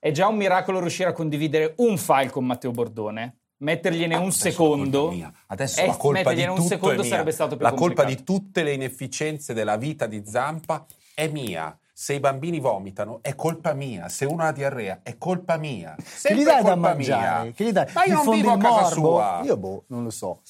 È già un miracolo riuscire a condividere un file con Matteo Bordone. Mettergliene Ah, un adesso la secondo. colpa è mia. Adesso Eh, la colpa di mettergliene un tutto secondo è mia. sarebbe stato più La colpa complicato. di tutte le inefficienze della vita di Zampa è mia. Se i bambini vomitano è colpa mia, se uno ha diarrea è colpa mia. Che Sempre gli dai da colpa mangiare? mia. Che gli dai? Ma io non vivo a casa morbo? sua. Io boh, non lo so.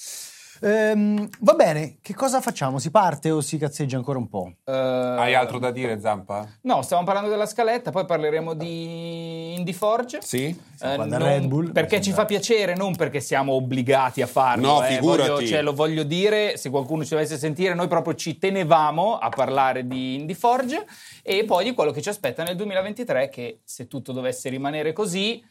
Ehm, va bene, che cosa facciamo? Si parte o si cazzeggia ancora un po'? Eh, Hai altro da dire, Zampa? No, stiamo parlando della scaletta, poi parleremo di Indie Forge. Sì? Eh, non- Red Bull, perché ci fa piacere, non perché siamo obbligati a farlo. No, eh, figurati. voglio- cioè, lo voglio dire, se qualcuno ci dovesse sentire, noi proprio ci tenevamo a parlare di Indie Forge e poi di quello che ci aspetta nel 2023, che se tutto dovesse rimanere così,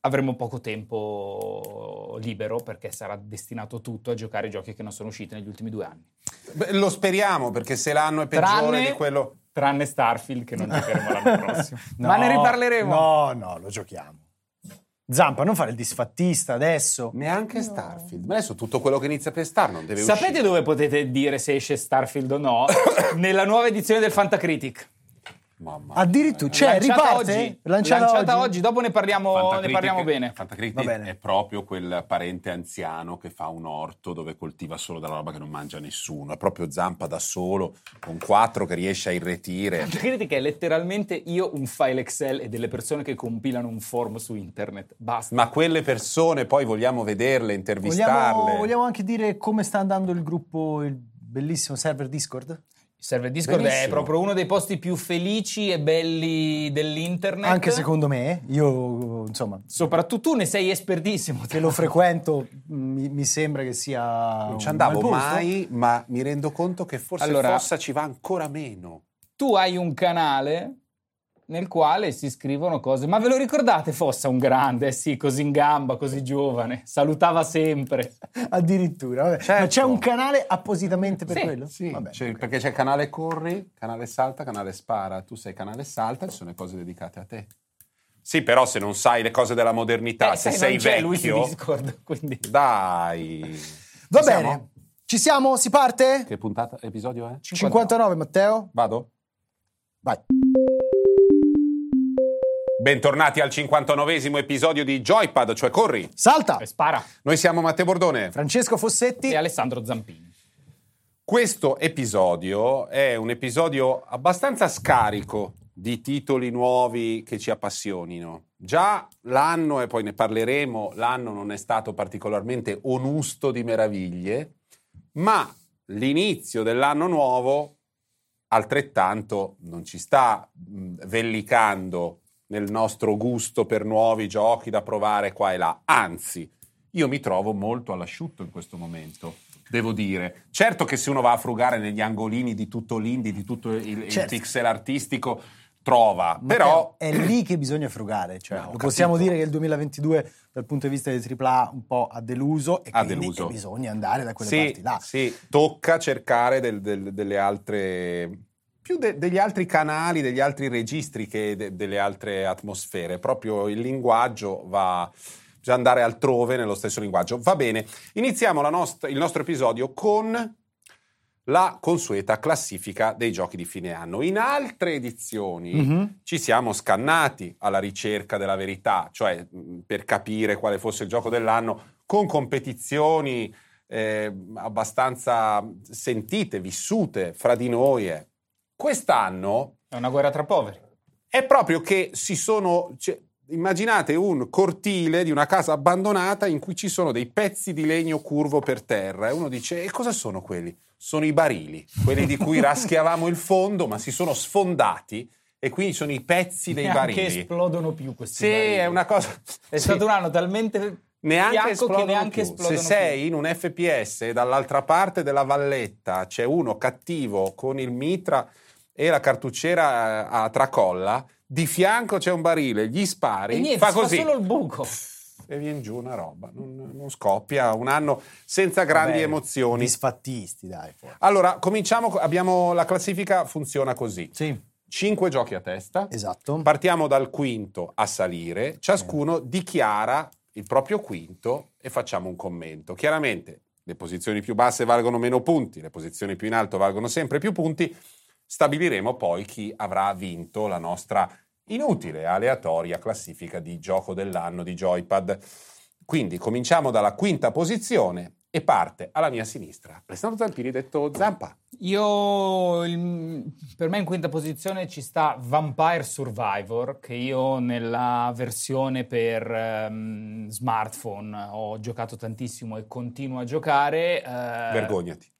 avremo poco tempo libero perché sarà destinato tutto a giocare i giochi che non sono usciti negli ultimi due anni. Beh, lo speriamo perché se l'anno è peggiore Tranne- di quello... Tranne Starfield che non giocheremo l'anno prossimo. No, Ma ne riparleremo. No, no, lo giochiamo. Zampa, non fare il disfattista adesso. Neanche Starfield. Ma adesso tutto quello che inizia per Star non deve Sapete uscire. dove potete dire se esce Starfield o no? Nella nuova edizione del Fantacritic. Mamma. Addirittura, cioè, Lanciata riparte? oggi. Lanciata, Lanciata oggi? oggi. dopo ne parliamo, ne parliamo bene. Fantacritic è proprio quel parente anziano che fa un orto dove coltiva solo della roba che non mangia nessuno. È proprio Zampa da solo, con quattro che riesce a irretire. Fantacritic è letteralmente io un file Excel e delle persone che compilano un form su internet. Basta. Ma quelle persone poi vogliamo vederle, intervistarle. Vogliamo, vogliamo anche dire come sta andando il gruppo, il bellissimo server Discord? Il server Discord è Benissimo. proprio uno dei posti più felici e belli dell'internet. Anche secondo me, io insomma, Soprattutto tu ne sei espertissimo. che lo frequento, mi, mi sembra che sia. Non ci andavo mai, ma mi rendo conto che forse Allora- Fossa ci va ancora meno. tu hai un canale nel quale si scrivono cose. Ma ve lo ricordate Fossa, un grande, eh sì, così in gamba, così giovane, salutava sempre. Addirittura, vabbè. Certo. Ma c'è un canale appositamente per Sì, quello? Sì, Vabbè, c'è- ok. perché c'è canale corri, canale salta, canale spara. Tu sei canale salta, ci sono le cose dedicate a te. Sì, però se non sai le cose della modernità, Eh, se sai, sei non c'è lui su vecchio, Discord, quindi... dai. Va Ci bene, siamo? ci siamo? Si parte? Che puntata, episodio è? 59, Matteo? Vado? Vai. Bentornati al 59esimo episodio di Joypad, cioè Corri. Salta! E spara. Noi siamo Matteo Bordone. Francesco Fossetti. E Alessandro Zampini. Questo episodio è un episodio abbastanza scarico di titoli nuovi che ci appassionino. Già l'anno, e poi ne parleremo, l'anno non è stato particolarmente onusto di meraviglie, ma l'inizio dell'anno nuovo altrettanto non ci sta vellicando nel nostro gusto per nuovi giochi da provare qua e là. Anzi, io mi trovo molto all'asciutto in questo momento. Devo dire, certo che se uno va a frugare negli angolini di tutto l'indie, di tutto il, il Certo. pixel artistico, trova. Matteo, Però è lì che bisogna frugare. Cioè, No, possiamo capito. dire che il 2022 dal punto di vista dei AAA un po' ha deluso e Ha quindi deluso. bisogna andare da quelle sì, parti là. sì, tocca cercare del- del- delle altre più de- degli altri canali, degli altri registri che de- delle altre atmosfere. Proprio il linguaggio va bisogna andare altrove nello stesso linguaggio. Va bene, iniziamo la nost- il nostro episodio con la consueta classifica dei giochi di fine anno. In altre edizioni Mhm. ci siamo scannati alla ricerca della verità, cioè per capire quale fosse il gioco dell'anno, con competizioni eh, abbastanza sentite, vissute fra di noi. eh. Quest'anno È una guerra tra poveri. è proprio che si sono. cioè, immaginate un cortile di una casa abbandonata in cui ci sono dei pezzi di legno curvo per terra e uno dice: E cosa sono quelli? Sono i barili, quelli di cui raschiavamo il fondo, ma si sono sfondati e quindi sono i pezzi dei Neanche barili. esplodono più questi Sì, barili. è una cosa. È sì. stato un anno talmente Neanche esplodono che neanche più. esplodono Se sei in un FPS e dall'altra parte della valletta c'è uno cattivo con il mitra e la cartucciera eh, a tracolla, di fianco c'è un barile, gli spari. E niente, fa così fa solo il buco. e viene giù una roba, non, non scoppia, un anno senza grandi Vabbè, emozioni. Disfattisti, dai. forse. Allora, cominciamo, abbiamo la classifica funziona così. Sì, Cinque giochi a testa. esatto. Partiamo dal quinto a salire, ciascuno dichiara il proprio quinto e facciamo un commento. Chiaramente le posizioni più basse valgono meno punti, le posizioni più in alto valgono sempre più punti. Stabiliremo poi chi avrà vinto la nostra inutile, aleatoria classifica di gioco dell'anno di Joypad. Quindi cominciamo dalla quinta posizione e parte alla mia sinistra. Alessandro Zampini detto Zampa. Io, il- per me in quinta posizione ci sta Vampire Survivor, che io nella versione per ehm, smartphone ho giocato tantissimo e continuo a giocare. eh, Vergognati.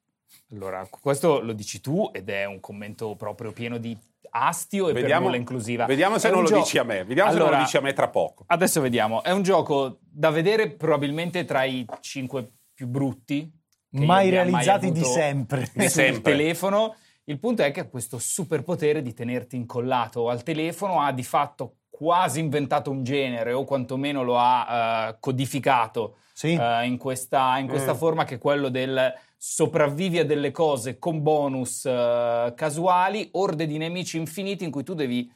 Allora, questo lo dici tu ed è un commento proprio pieno di astio e per Vediamo, nulla inclusiva. vediamo se È non lo gio- dici a me. Vediamo se non lo Allora, dici a me tra poco. Adesso vediamo. È un gioco da vedere probabilmente tra i cinque più brutti. Mai realizzati di avuto sempre. Di sul sempre. telefono. Il punto è che ha questo superpotere di tenerti incollato al telefono, ha di fatto quasi inventato un genere o quantomeno lo ha eh, codificato Sì. eh, in questa, in questa Mm. forma che è quello del sopravvivi a delle cose con bonus eh, casuali, orde di nemici infiniti in cui tu devi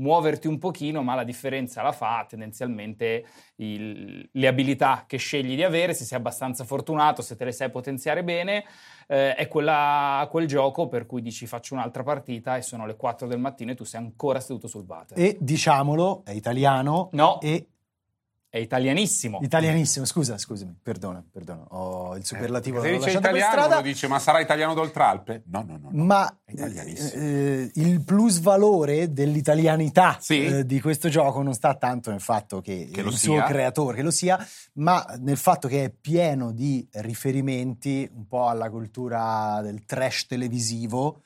muoverti un pochino, ma la differenza la fa tendenzialmente il- le abilità che scegli di avere, se sei abbastanza fortunato, se te le sai potenziare bene, eh, è quella, quel gioco per cui dici faccio un'altra partita e sono le 4 del mattino e tu sei ancora seduto sul water. E diciamolo, è italiano No, e è italianissimo. italianissimo. Scusa, scusami, perdona, perdona. Ho il superlativo Se l'ho dice lasciato per italiano, strada. uno dice ma sarà italiano d'oltralpe? No, no, no. no. Ma italianissimo. eh, il plus valore dell'italianità Sì. eh, di questo gioco non sta tanto nel fatto che, Che il sia. suo creatore che lo sia, ma nel fatto che è pieno di riferimenti un po' alla cultura del trash televisivo.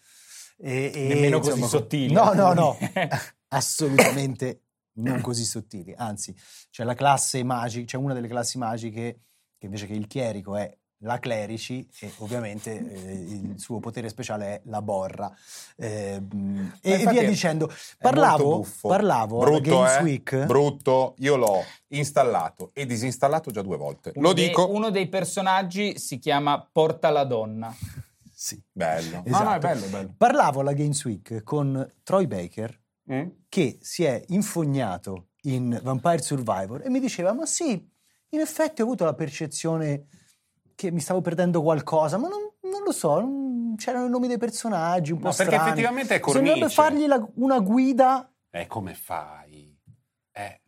E, e, Nemmeno così sottili. No, no, no, assolutamente non così sottili. Anzi, c'è la classe magica, c'è una delle classi magiche che invece che il chierico è la clerici e ovviamente eh, il suo potere speciale è la borra Eh, mh, e, via è- dicendo parlavo, parlavo alla brutto, Games eh? Week Brutto. Io l'ho installato e disinstallato già due volte. Uno Lo dei- dico. uno dei personaggi si chiama Porta la donna. sì. Bello. Esatto. No, no, è bello, è bello. parlavo alla Games Week con Troy Baker Mm? che si è infognato in Vampire Survivor e mi diceva ma sì in effetti ho avuto la percezione che mi stavo perdendo qualcosa ma non, non lo so non- c'erano i nomi dei personaggi un po' No, perché strani effettivamente è cornice. fargli la- una guida Eh, come fai? Eh,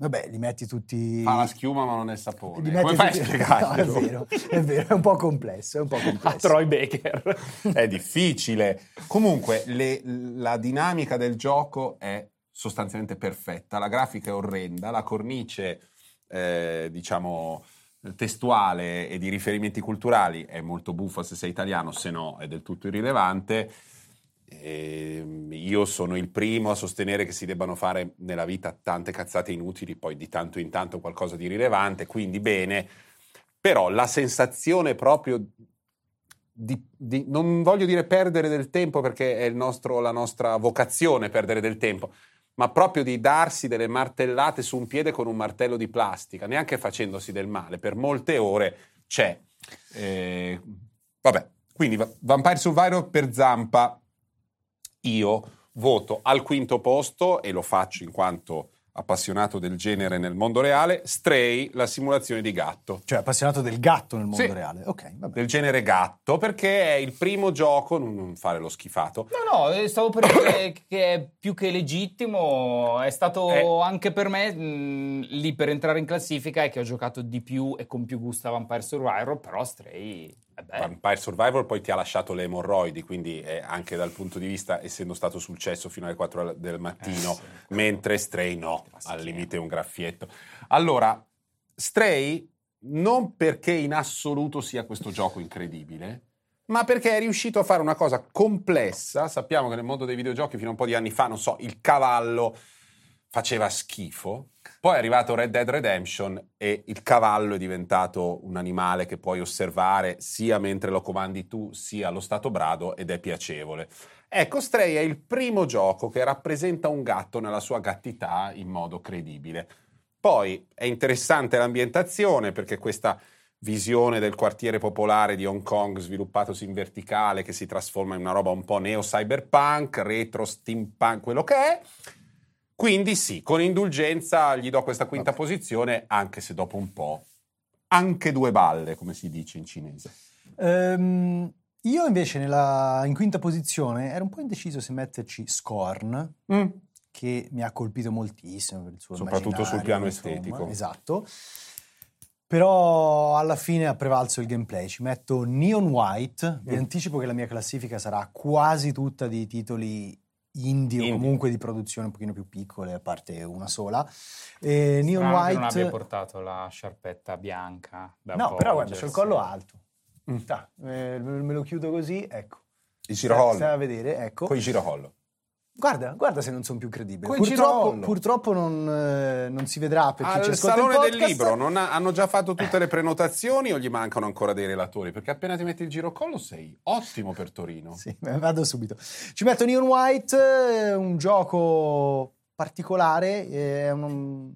vabbè li metti tutti fa la schiuma ma non è il sapone. li metti Come fai a tutti- spiegarglielo? no, è vero è vero è un po' complesso è un po' A complesso Troy Baker. è difficile. Comunque, le- la dinamica del gioco è sostanzialmente perfetta. La grafica è orrenda, la cornice, eh, diciamo, testuale e di riferimenti culturali è molto buffa se sei italiano, se no è del tutto irrilevante. Ehm, io sono il primo a sostenere che si debbano fare nella vita tante cazzate inutili, poi di tanto in tanto qualcosa di rilevante, quindi bene. Però la sensazione proprio di, di- non voglio dire perdere del tempo perché è nostro- la nostra vocazione perdere del tempo, ma proprio di darsi delle martellate su un piede con un martello di plastica, neanche facendosi del male, per molte ore c'è. Eh, vabbè, quindi Va- Vampire Survivor per Zampa, io voto al quinto posto e lo faccio in quanto appassionato del genere nel mondo reale, Stray, la simulazione di gatto. cioè appassionato del gatto nel mondo Sì. reale ok vabbè Del genere gatto, perché è il primo gioco, non- fare lo schifato, No, no, eh, stavo per dire che è più che legittimo. È stato Eh. anche per me mh, lì per entrare in classifica è che ho giocato di più e con più gusto a Vampire Survivor, però Stray bello. Vampire Survivor poi ti ha lasciato le emorroidi, quindi è anche dal punto di vista, essendo stato sul cesso fino alle 4 del mattino, Eh, sì. mentre Stray no, al limite un graffietto. Allora, Stray non perché in assoluto sia questo gioco incredibile, ma perché è riuscito a fare una cosa complessa. Sappiamo che nel mondo dei videogiochi fino a un po' di anni fa, non so, il cavallo faceva schifo. Poi è arrivato Red Dead Redemption e il cavallo è diventato un animale che puoi osservare sia mentre lo comandi tu, sia allo stato brado ed è piacevole. Ecco, Stray è il primo gioco che rappresenta un gatto nella sua gattità in modo credibile. Poi è interessante l'ambientazione perché questa visione del quartiere popolare di Hong Kong sviluppatosi in verticale che si trasforma in una roba un po' neo-cyberpunk, retro, steampunk, quello che è. Quindi sì, con indulgenza gli do questa quinta posizione, anche se dopo un po' anche due balle, come si dice in cinese. Ehm, io invece nella- in quinta posizione ero un po' indeciso se metterci Scorn Mm. che mi ha colpito moltissimo per il suo Soprattutto sul piano insomma. estetico. Esatto. Però alla fine ha prevalso il gameplay. Ci metto Neon White. Vi Mm. anticipo che la mia classifica sarà quasi tutta di titoli indie, Indie. o comunque di produzione un pochino più piccole, a parte una sola. E Neon Strano che non White. abbia portato la sciarpetta bianca. da No, però guarda, c'ho il collo alto. Mm. Ta, eh, me lo chiudo così, ecco. Il Stai girocollo. a vedere, ecco. Con il girocollo. Guarda, guarda se non sono più credibile. Purtroppo, purtroppo non, eh, non si vedrà per chi ci Al ascolta salone del libro non ha- hanno già fatto tutte le prenotazioni o gli mancano ancora dei relatori? Perché appena ti metti il girocollo sei ottimo per Torino. Sì, vado subito. Ci metto Neon White, eh, un gioco particolare, eh, è un,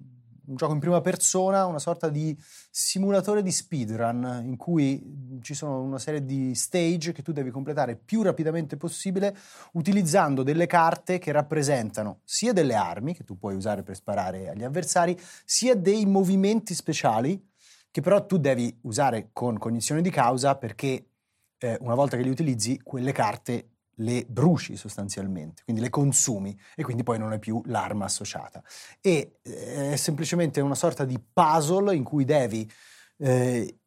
un gioco in prima persona, una sorta di simulatore di speedrun in cui ci sono una serie di stage che tu devi completare più rapidamente possibile utilizzando delle carte che rappresentano sia delle armi che tu puoi usare per sparare agli avversari, sia dei movimenti speciali che però tu devi usare con cognizione di causa perché eh, una volta che li utilizzi, quelle carte le bruci sostanzialmente, quindi le consumi e quindi poi non hai più l'arma associata. E eh, è semplicemente una sorta di puzzle in cui devi eh,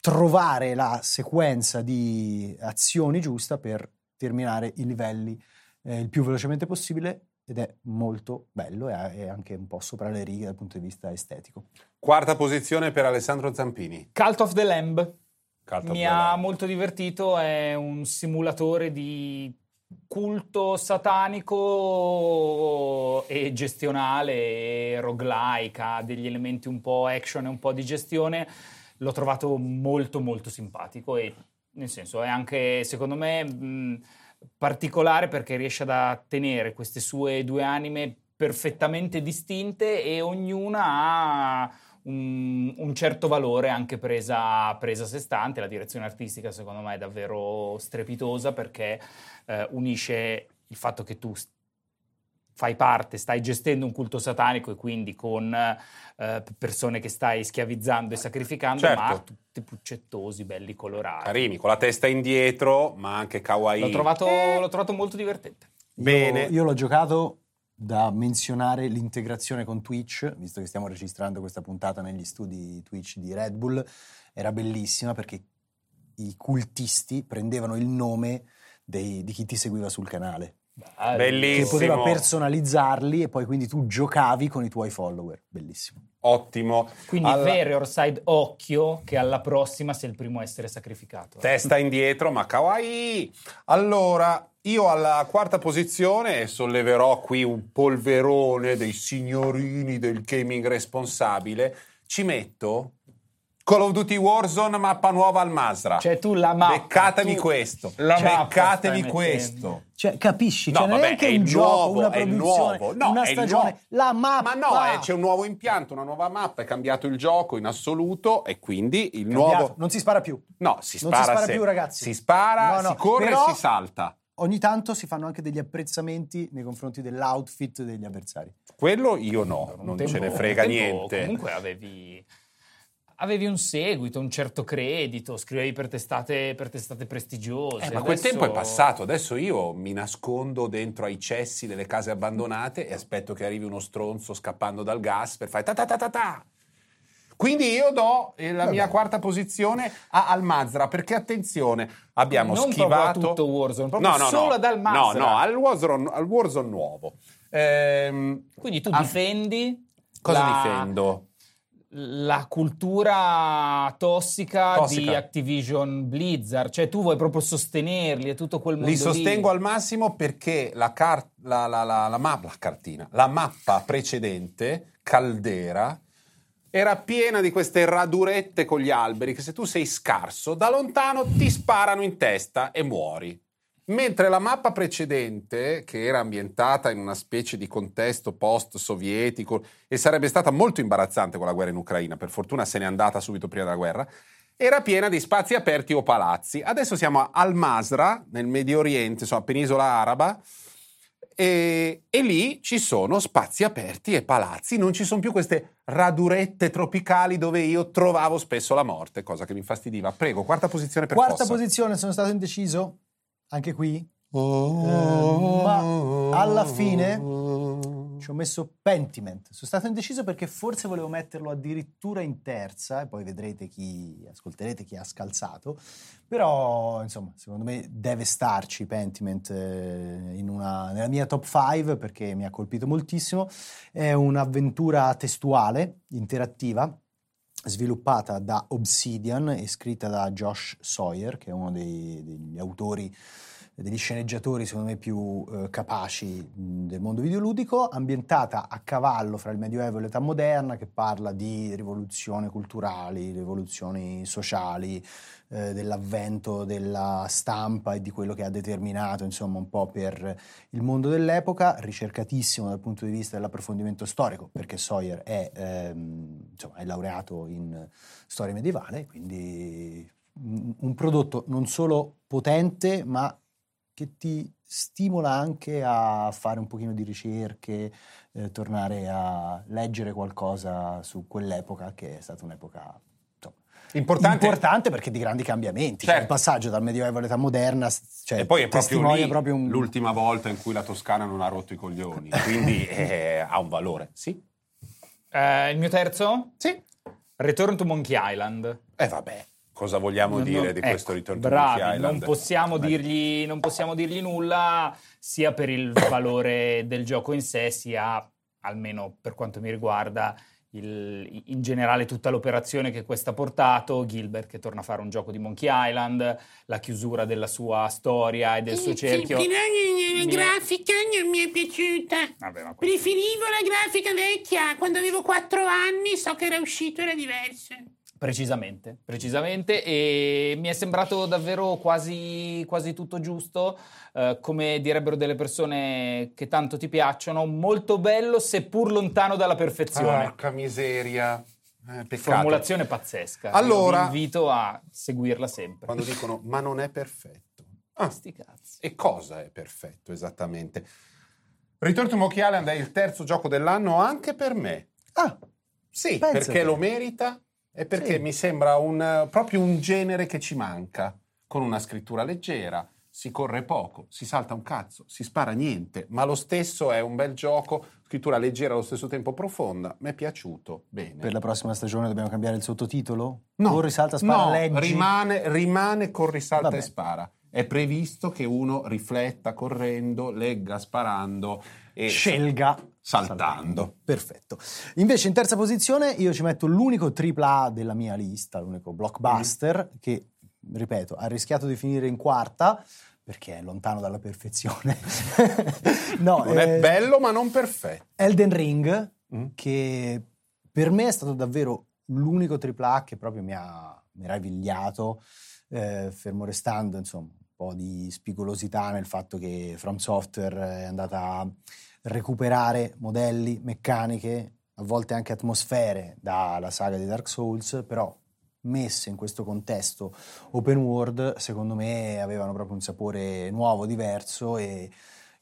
trovare la sequenza di azioni giusta per terminare i livelli eh, il più velocemente possibile ed è molto bello e è anche un po' sopra le righe dal punto di vista estetico. Quarta posizione per Alessandro Zampini. Cult of the Lamb. Of Mi ha molto divertito, è un simulatore di culto satanico e gestionale, e roguelike, ha degli elementi un po' action e un po' di gestione. L'ho trovato molto molto simpatico e nel senso è anche secondo me mh, particolare perché riesce a tenere queste sue due anime perfettamente distinte e ognuna ha un, un certo valore anche presa, presa a sé stante. La direzione artistica secondo me è davvero strepitosa perché eh, unisce il fatto che tu st- fai parte, stai gestendo un culto satanico e quindi con eh, persone che stai schiavizzando e sacrificando, Certo. ma tutti puccettosi, belli colorati. Carini, con la testa indietro, ma anche kawaii. L'ho trovato, Eh, l'ho trovato molto divertente. Bene. Io, io l'ho giocato da menzionare l'integrazione con Twitch, visto che stiamo registrando questa puntata negli studi Twitch di Red Bull, era bellissima perché i cultisti prendevano il nome dei- di chi ti seguiva sul canale. Bellissimo. che poteva personalizzarli e poi quindi tu giocavi con i tuoi follower. Bellissimo. Ottimo. Quindi Alla- Warrior Side occhio che alla prossima sei il primo a essere sacrificato. Testa indietro, ma kawaii. Allora, io alla quarta posizione solleverò qui un polverone dei signorini del gaming responsabile. Ci metto Call of Duty Warzone mappa nuova al Masra. Cioè tu la mappa. Beccatevi tu- questo. la mappa Beccatevi questo. Cioè, capisci? No, Cioè, non vabbè, è anche è un il gioco, nuovo, una produzione, nuovo. No, una stagione. nuovo. La mappa! Ma no, eh, c'è un nuovo impianto, una nuova mappa, è cambiato il gioco in assoluto e quindi il Cambiato. nuovo... Non si spara più. No, si Non spara, si spara se- più, ragazzi. Si spara, No, no, si corre però- e si salta. Ogni tanto si fanno anche degli apprezzamenti nei confronti dell'outfit degli avversari. Quello io no, non tempo- ce ne frega niente. Comunque avevi, avevi un seguito, un certo credito, scrivevi per testate, per testate prestigiose. Eh, ma quel Adesso- tempo è passato, adesso io mi nascondo dentro ai cessi delle case abbandonate e aspetto che arrivi uno stronzo scappando dal gas per fare ta ta ta ta ta. Quindi io do eh, la Vabbè. mia quarta posizione a Almazra perché attenzione, abbiamo Non schivato a tutto Warzone, proprio no, no, solo no. ad Al-Mazrah. No, no, al Warzone, al Warzone nuovo. Ehm, Quindi tu ah, difendi. Cosa la- difendo? La cultura tossica, Tossica. di Activision Blizzard, cioè tu vuoi proprio sostenerli e tutto quel mondo Li sostengo lì. al massimo perché la, car- la, la, la, la map- la cartina, la mappa precedente, Caldera, era piena di queste radurette con gli alberi che se tu sei scarso, da lontano ti sparano in testa e muori. Mentre la mappa precedente, che era ambientata in una specie di contesto post-sovietico e sarebbe stata molto imbarazzante con la guerra in Ucraina, per fortuna se n'è andata subito prima della guerra, era piena di spazi aperti o palazzi. Adesso siamo al Masra, nel Medio Oriente, insomma, penisola araba, e, e lì ci sono spazi aperti e palazzi, non ci sono più queste radurette tropicali dove io trovavo spesso la morte, cosa che mi infastidiva. Prego, quarta posizione per Quarta Fossa. posizione, sono stato indeciso, anche qui. Eh, ma alla fine Ci ho messo Pentiment. Sono stato indeciso perché forse volevo metterlo addirittura in terza, e poi vedrete chi, ascolterete chi ha scalzato. Però, insomma, secondo me deve starci Pentiment eh, una, nella mia top 5 perché mi ha colpito moltissimo. È un'avventura testuale, interattiva, sviluppata da Obsidian e scritta da Josh Sawyer, che è uno dei, degli autori degli sceneggiatori secondo me più eh, capaci del mondo videoludico, ambientata a cavallo fra il Medioevo e l'età moderna, che parla di rivoluzioni culturali, rivoluzioni sociali, eh, dell'avvento della stampa e di quello che ha determinato insomma un po' per il mondo dell'epoca, ricercatissimo dal punto di vista dell'approfondimento storico, perché Sawyer è, ehm, insomma, è laureato in storia medievale, quindi un prodotto non solo potente ma che ti stimola anche a fare un pochino di ricerche, eh, tornare a leggere qualcosa su quell'epoca che è stata un'epoca Importante. importante. perché di grandi cambiamenti. Certo. Cioè, il passaggio dal Medioevo all'età moderna. Cioè, e poi è proprio, lì, proprio un... l'ultima volta in cui la Toscana non ha rotto i coglioni, quindi eh, ha un valore. Sì. Eh, il mio terzo? Sì. Return to Monkey Island. E eh, vabbè. Cosa vogliamo no, dire no, di ecco, questo ritorno bravi, Island? Non possiamo, dirgli, non possiamo dirgli nulla sia per il valore del gioco in sé, sia, almeno per quanto mi riguarda, il, in generale tutta l'operazione che questo ha portato, Gilbert che torna a fare un gioco di Monkey Island, la chiusura della sua storia e del suo cerchio. Però la grafica non mi è piaciuta. Vabbè, Preferivo la grafica vecchia, quando avevo 4 anni so che era uscito era diverso. Precisamente, precisamente, e mi è sembrato davvero quasi, quasi tutto giusto, eh, come direbbero delle persone che tanto ti piacciono, molto bello seppur lontano dalla perfezione. Porca miseria. Eh, Formulazione pazzesca. Allora, vi invito a seguirla sempre. Quando dicono ma non è perfetto. Ah, sti cazzi. E cosa è perfetto esattamente? Return to Monkey Island è il terzo gioco dell'anno anche per me. Ah, sì, perché lo merita è perché sì. mi sembra un, proprio un genere che ci manca, con una scrittura leggera, si corre poco, si salta un cazzo, si spara niente, ma lo stesso è un bel gioco, scrittura leggera allo stesso tempo profonda, mi è piaciuto, bene. Per la prossima stagione dobbiamo cambiare il sottotitolo? No, corri, salta, spara, no, leggi? Rimane, rimane corri, salta Vabbè. e spara. È previsto che uno rifletta correndo, legga sparando e scelga saltando. saltando. Perfetto. Invece in terza posizione io ci metto l'unico AAA della mia lista, l'unico blockbuster mm. che, ripeto, ha rischiato di finire in quarta perché è lontano dalla perfezione. no, non è, è bello ma non perfetto. Elden Ring, mm. che per me è stato davvero l'unico AAA che proprio mi ha meravigliato, eh, fermo restando insomma un po' di spigolosità nel fatto che From Software è andata recuperare modelli, meccaniche, a volte anche atmosfere dalla saga di Dark Souls, però messe in questo contesto open world, secondo me avevano proprio un sapore nuovo, diverso e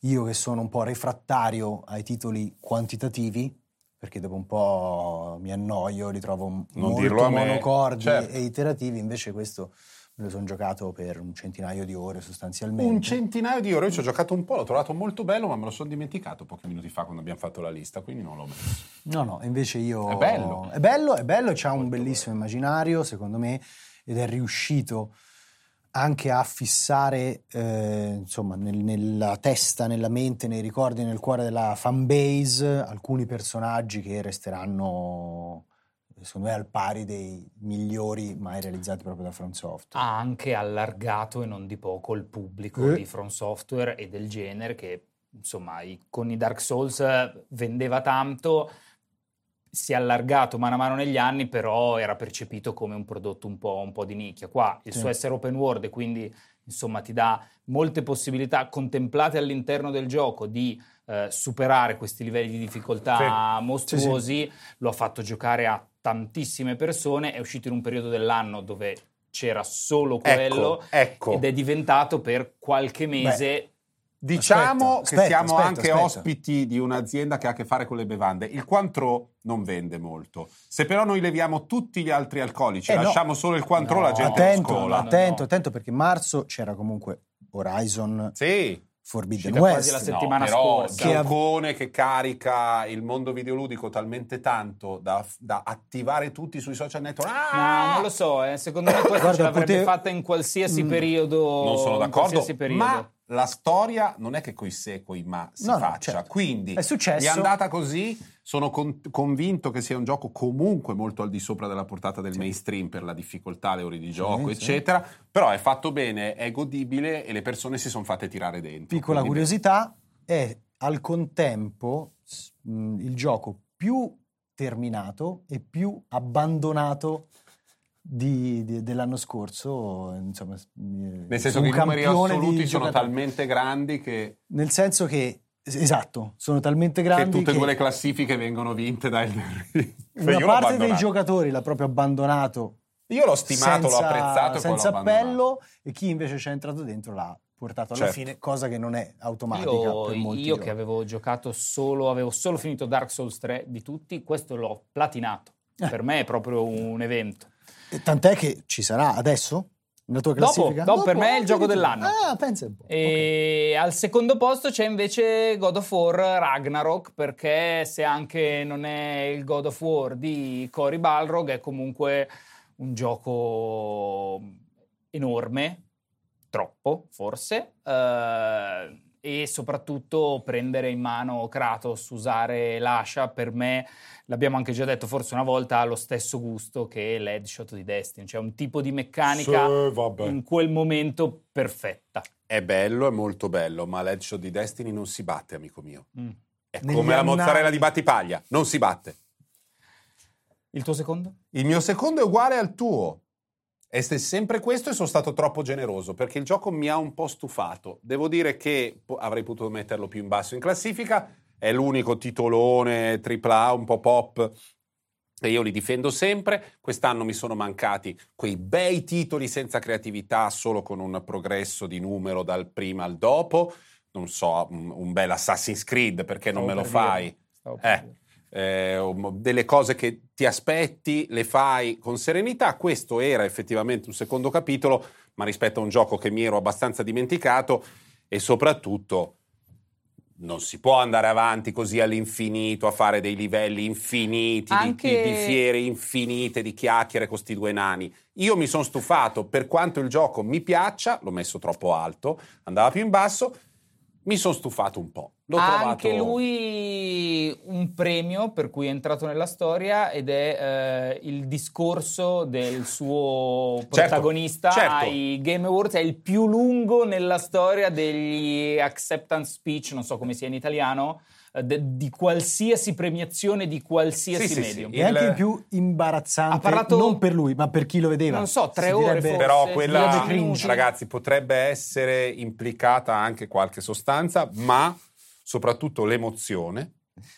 io che sono un po' refrattario ai titoli quantitativi, perché dopo un po' mi annoio, li trovo non molto monocordi certo. e iterativi, invece questo Me lo sono giocato per un centinaio di ore sostanzialmente. Un centinaio di ore? Io ci ho giocato un po', l'ho trovato molto bello, ma me lo sono dimenticato pochi minuti fa quando abbiamo fatto la lista, quindi non l'ho messo. No, no, invece io... È bello. È bello, è bello, c'ha un bellissimo bello. immaginario, secondo me, ed è riuscito anche a fissare, eh, insomma, nel, nella testa, nella mente, nei ricordi, nel cuore della fanbase alcuni personaggi che resteranno secondo me al pari dei migliori mai realizzati proprio da From Software. Ha anche allargato e non di poco il pubblico eh. di From Software e del genere che insomma con i Dark Souls vendeva tanto, si è allargato mano a mano negli anni, però era percepito come un prodotto un po', un po di nicchia. Qua il sì. suo essere open world e quindi insomma ti dà molte possibilità contemplate all'interno del gioco di eh, superare questi livelli di difficoltà sì. mostruosi, sì, lo ha fatto giocare a tantissime persone, è uscito in un periodo dell'anno dove c'era solo quello ecco, ecco. ed è diventato per qualche mese... Beh. Diciamo aspetta, che siamo aspetta, anche aspetta. ospiti di un'azienda che ha a che fare con le bevande. Il Cointreau non vende molto. Se però noi leviamo tutti gli altri alcolici, eh lasciamo no. solo il Cointreau, no, la gente attento, scola. Attento, attento, perché marzo c'era comunque Horizon sì. Forbidden Uscita quasi West. la settimana no, però scorsa. Che ha- Giancone che carica il mondo videoludico talmente tanto da, da attivare tutti sui social network. Ah! No, non lo so, eh. secondo me questa Guarda, ce l'avrebbe potevo- fatta in qualsiasi Mm. periodo. Non sono in d'accordo, qualsiasi periodo. ma la storia non è che coi secoli ma si No, no, faccia. certo. Quindi È successo. è andata così. Sono con- convinto che sia un gioco comunque molto al di sopra della portata del mainstream per la difficoltà, le ore di gioco, sì. eccetera. Però è fatto bene, è godibile e le persone si sono fatte tirare dentro. Piccola curiosità, è al contempo mh, il gioco più terminato e più abbandonato di- di- dell'anno scorso. Insomma, Nel senso che i numeri assoluti sono talmente grandi che, Nel senso che, esatto, sono talmente che grandi tutte e che due le classifiche vengono vinte da Elden Ring. Cioè, una io l'ho parte dei giocatori l'ha proprio abbandonato Io l'ho stimato, senza, l'ho apprezzato e senza appello e chi invece ci è entrato dentro l'ha portato alla Certo. fine, cosa che non è automatica Io, per molti io che avevo giocato solo, avevo solo finito Dark Souls 3 di tutti, questo l'ho platinato. Eh. Per me è proprio un evento. E Tant'è che ci sarà adesso? Nella tua Dopo, classifica? dopo, per me è il gioco dell'anno. Ah, pensa un po'. E al secondo posto c'è invece God of War Ragnarok, perché se anche non è il God of War di Cory Balrog, è comunque un gioco enorme, troppo forse, eh, e soprattutto prendere in mano Kratos, usare l'ascia, per me, l'abbiamo anche già detto forse una volta, ha lo stesso gusto che l'Headshot di Destiny, cioè un tipo di meccanica Sì, in quel momento perfetta. È bello, è molto bello, ma l'headshot di Destiny non si batte, amico mio. Mm. È Negli come la annali- mozzarella di Battipaglia, non si batte. Il tuo secondo? Il mio secondo è uguale al tuo. È se- sempre questo e sono stato troppo generoso perché il gioco mi ha un po' stufato. Devo dire che avrei potuto metterlo più in basso in classifica. È l'unico titolone AAA un po' pop e io li difendo sempre. Quest'anno mi sono mancati quei bei titoli senza creatività, solo con un progresso di numero dal prima al dopo. Non so, un, bel Assassin's Creed perché non me Stavo lo fai. dire, stavo per Eh. Eh, delle cose che ti aspetti, le fai con serenità. Questo era effettivamente un secondo capitolo, ma rispetto a un gioco che mi ero abbastanza dimenticato e soprattutto non si può andare avanti così all'infinito a fare dei livelli infiniti, di- Anche- di, di fiere infinite, di chiacchiere con sti due nani. Io mi sono stufato, per quanto il gioco mi piaccia, l'ho messo troppo alto, andava più in basso, mi sono stufato un po'. L'ho ha trovato... anche lui un premio per cui è entrato nella storia ed è eh, il discorso del suo protagonista certo. ai Game Awards. È il più lungo nella storia degli acceptance speech, non so come sia in italiano, de- di qualsiasi premiazione di qualsiasi Sì, sì, medium. sì. E anche il- il più imbarazzante, Ha parlato- non per lui, ma per chi lo vedeva. Non so, tre Si ore direbbe- forse. Però quella, cringe. ragazzi, potrebbe essere implicata anche qualche sostanza, ma soprattutto l'emozione.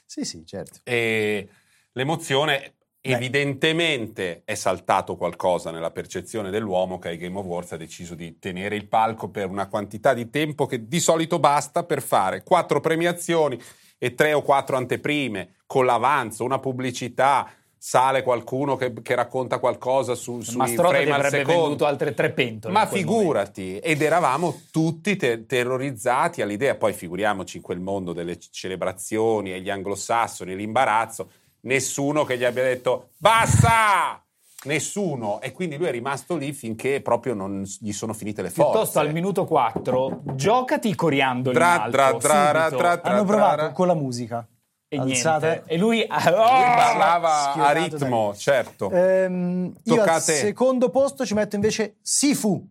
Sì, sì, certo. E l'emozione Beh. evidentemente è saltato qualcosa nella percezione dell'uomo che ai Game Awards ha deciso di tenere il palco per una quantità di tempo che di solito basta per fare quattro premiazioni e tre o quattro anteprime con l'avanzo, una pubblicità. Sale qualcuno che, che racconta qualcosa su, sui Mastrota frame al avrebbe secondo. venduto altre tre pentole. Ma figurati, ed eravamo tutti te- terrorizzati all'idea, poi figuriamoci in quel mondo delle celebrazioni e gli anglosassoni, l'imbarazzo, nessuno che gli abbia detto basta! Nessuno, e quindi lui è rimasto lì finché proprio non gli sono finite le forze. Piuttosto al minuto 4, giocati i coriandoli in Tra, alto, tra, tra, tra, tra, Hanno provato tra. con la musica. e Alzate. niente. E lui... Lui Oh! parlava a ritmo, certo. Ehm, io al secondo posto ci metto invece Sifu.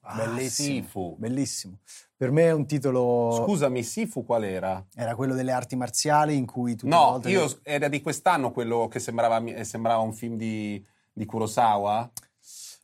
Ah, bellissimo. Sifu. Bellissimo. Per me è un titolo... Scusami, Sifu qual era? Era quello delle arti marziali in cui tutte le No, volte... io era di quest'anno quello che sembrava, sembrava un film di, di Kurosawa.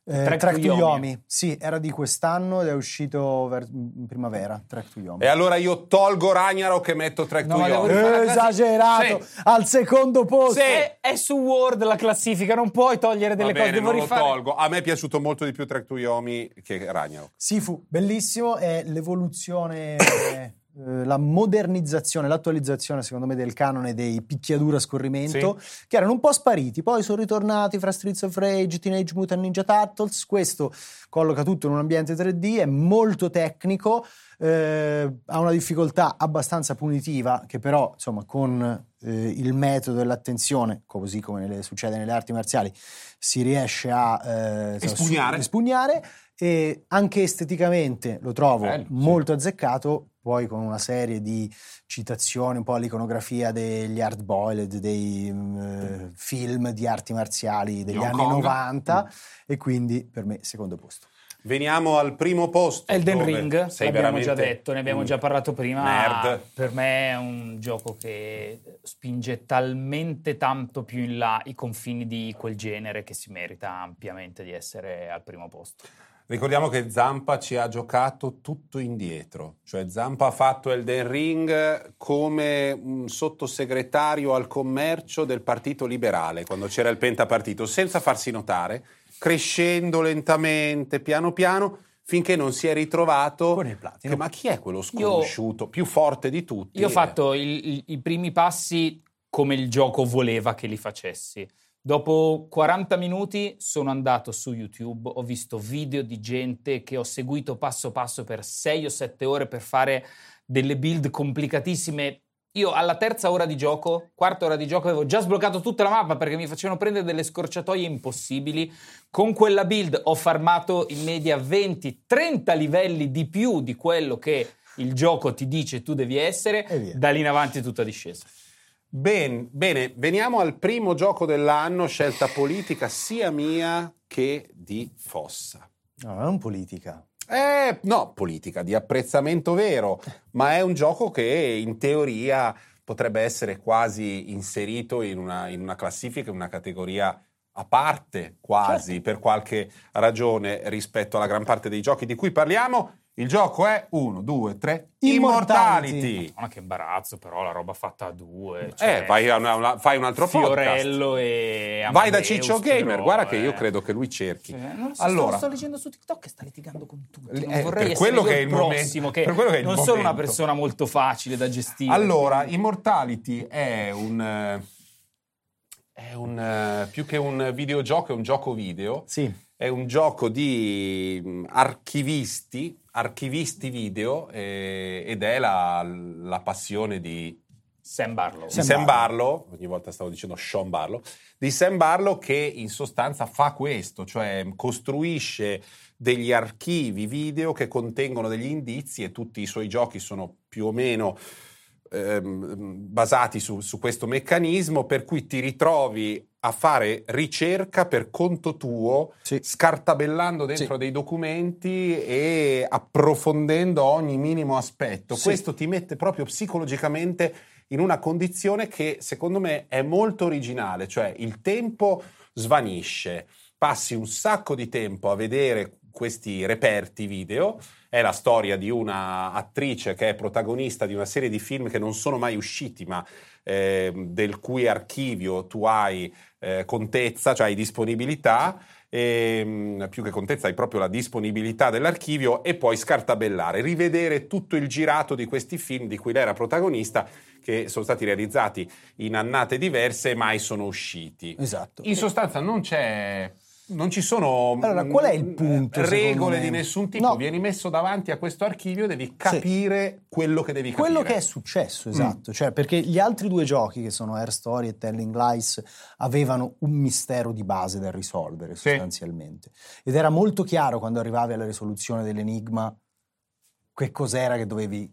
Eh, Track Track, to Yomi. Yomi. Sì, era di quest'anno ed è uscito ver- in primavera. Track to Yomi. E allora io tolgo Ragnarok e metto Track No, to Yomi. esagerato! Sì. Al secondo posto! Sì. È, è su Word la classifica, non puoi togliere delle Va cose, bene, devo non rifare. lo tolgo. A me è piaciuto molto di più Track to Yomi che Ragnarok. Sifu, bellissimo, è l'evoluzione eh, la modernizzazione, l'attualizzazione secondo me del canone dei picchiaduro a scorrimento che erano un po' spariti, poi sono ritornati fra Streets of Rage, Teenage Mutant Ninja Turtles, questo colloca tutto in un ambiente 3D, è molto tecnico, eh, ha una difficoltà abbastanza punitiva che però insomma con eh, il metodo e l'attenzione, così come nelle, succede nelle arti marziali, si riesce a eh, Espugnare. su- espugnare e anche esteticamente lo trovo Bello, sì. molto azzeccato, poi con una serie di citazioni, un po' all'iconografia degli hard boiled, dei mm, eh, film di arti marziali degli Hong anni Kong. 90 Mm. e quindi per me secondo posto. Veniamo al primo posto. Elden Ring, sei l'abbiamo già detto, ne abbiamo già parlato prima. Nerd. Per me è un gioco che spinge talmente tanto più in là i confini di quel genere che si merita ampiamente di essere al primo posto. Ricordiamo che Zampa ci ha giocato tutto indietro, cioè Zampa ha fatto Elden Ring come un sottosegretario al commercio del Partito Liberale quando c'era il pentapartito, senza farsi notare, crescendo lentamente, piano piano, finché non si è ritrovato... Con il platino. che, ma chi è quello sconosciuto, più forte di tutti? Io ho fatto il- il- i primi passi come il gioco voleva che li facessi. Dopo 40 minuti sono andato su YouTube, ho visto video di gente che ho seguito passo passo per 6 o 7 ore per fare delle build complicatissime. Io alla terza ora di gioco, quarta ora di gioco, avevo già sbloccato tutta la mappa perché mi facevano prendere delle scorciatoie impossibili. Con quella build ho farmato in media 20-30 livelli di più di quello che il gioco ti dice tu devi essere. E. Da lì in avanti è tutta discesa. Ben- bene, veniamo al primo gioco dell'anno, scelta politica sia mia che di Fossa. No, non politica. Eh, no, politica di apprezzamento vero, ma è un gioco che in teoria potrebbe essere quasi inserito in una, in una classifica, in una categoria a parte quasi Certo. per qualche ragione rispetto alla gran parte dei giochi di cui parliamo. Il gioco è 1, 2, 3, Immortality. Immortality. Ma che imbarazzo, però la roba fatta a due. Eh, cioè, vai a una- una- fai un altro podcast. Fiorello e Vai da Amadeus, Ciccio Gamer, però, guarda che io eh. credo che lui cerchi. Sì, non lo so, allora, sto, sto leggendo su TikTok che sta litigando con tutti. Non Eh, vorrei per quello che è il momento- prossimo, che per quello che è il non sono una momento. persona molto facile da gestire. Allora, Immortality è un. eh, È un. eh, più che un videogioco, è un gioco video. Sì, È un gioco di mm, archivisti, archivisti video, eh, ed è la, la passione di Sam Barlow. Sam Sam Barlow, ogni volta stavo dicendo Sean Barlow, di Sam Barlow che in sostanza fa questo, cioè costruisce degli archivi video che contengono degli indizi e tutti i suoi giochi sono più o meno ehm, basati su, su questo meccanismo per cui ti ritrovi a fare ricerca per conto tuo, Sì. scartabellando dentro Sì. dei documenti e approfondendo ogni minimo aspetto. Sì. Questo ti mette proprio psicologicamente in una condizione che secondo me è molto originale, cioè il tempo svanisce, passi un sacco di tempo a vedere questi reperti video, è la storia di una attrice che è protagonista di una serie di film che non sono mai usciti, ma ehm, del cui archivio tu hai eh, contezza, cioè hai disponibilità, ehm, più che contezza hai proprio la disponibilità dell'archivio e poi scartabellare, rivedere tutto il girato di questi film di cui lei era protagonista, che sono stati realizzati in annate diverse e mai sono usciti. esatto. In sostanza non c'è. Non ci sono Allora, qual è il mm, punto, regole secondo me? di nessun tipo. No. Vieni messo davanti a questo archivio, devi capire quello che devi capire. Quello che è successo, esatto, cioè perché gli altri due giochi che sono Air Story e Telling Lies avevano un mistero di base da risolvere Sì. sostanzialmente ed era molto chiaro quando arrivavi alla risoluzione dell'enigma che cos'era che dovevi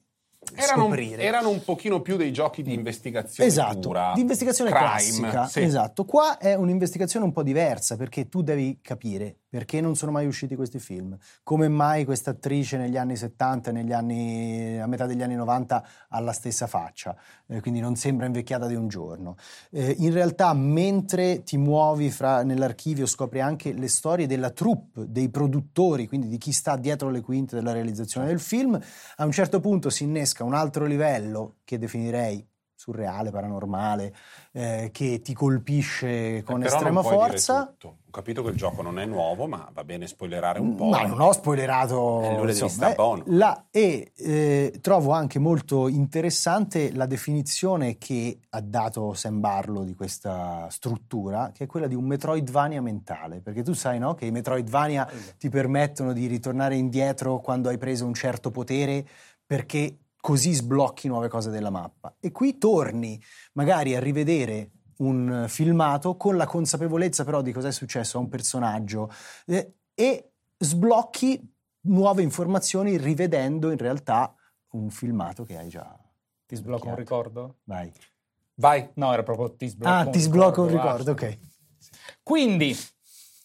erano, scoprire. erano un pochino più dei giochi di investigazione Esatto, pura. di investigazione crime, classica. sì. Esatto, qua è un'investigazione un po' diversa perché tu devi capire perché non sono mai usciti questi film, come mai questa attrice negli anni 70 e a metà degli anni 90 ha la stessa faccia, eh, quindi non sembra invecchiata di un giorno. Eh, in realtà mentre ti muovi fra- nell'archivio scopri anche le storie della troupe, dei produttori, quindi di chi sta dietro le quinte della realizzazione del film, a un certo punto si innesca un altro livello che definirei surreale, paranormale, eh, che ti colpisce con Eh, Però estrema non puoi dire forza. tutto. Ho capito che il gioco non è nuovo, ma va bene spoilerare un po'. Ma non ho spoilerato. Eh, sta eh, la- e eh, trovo anche molto interessante la definizione che ha dato Sam Barlow di questa struttura, che è quella di un Metroidvania mentale. Perché tu sai no, che i Metroidvania ti permettono di ritornare indietro quando hai preso un certo potere perché così sblocchi nuove cose della mappa. E qui torni magari a rivedere un filmato con la consapevolezza però di cosa è successo a un personaggio eh, e sblocchi nuove informazioni rivedendo in realtà un filmato che hai già. Ti sblocco un ricordo? Vai. Vai. No, era proprio ti sblocco Ah, ti sblocco un ricordo, ricordo, basta. ok. Quindi,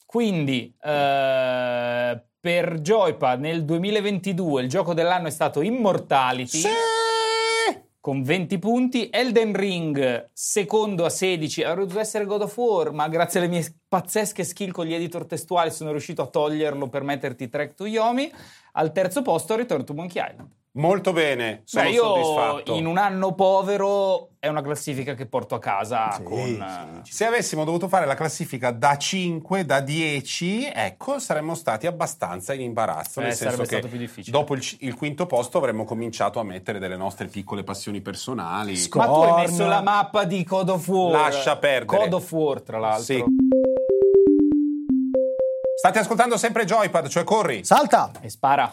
quindi eh, per Joypad nel 2022 il gioco dell'anno è stato Immortality con 20 punti, Elden Ring secondo a 16, avrebbe dovuto essere God of War, ma grazie alle mie pazzesche skill con gli editor testuali sono riuscito a toglierlo per metterti Track to Yomi. Al terzo posto Return to Monkey Island. Molto bene, sono Beh, io soddisfatto. in un anno povero è una classifica che porto a casa Sì, con... sì, eh, Se avessimo dovuto fare la classifica da 5, da 10, ecco, saremmo stati abbastanza in imbarazzo. Eh, nel senso sarebbe che stato più difficile. dopo il, il quinto posto avremmo cominciato a mettere delle nostre piccole passioni personali. Sco- Ma tu hai messo la mappa di God of War. Lascia perdere. God of War, tra l'altro. Sì. State ascoltando sempre Joypad, cioè corri. Salta! E spara.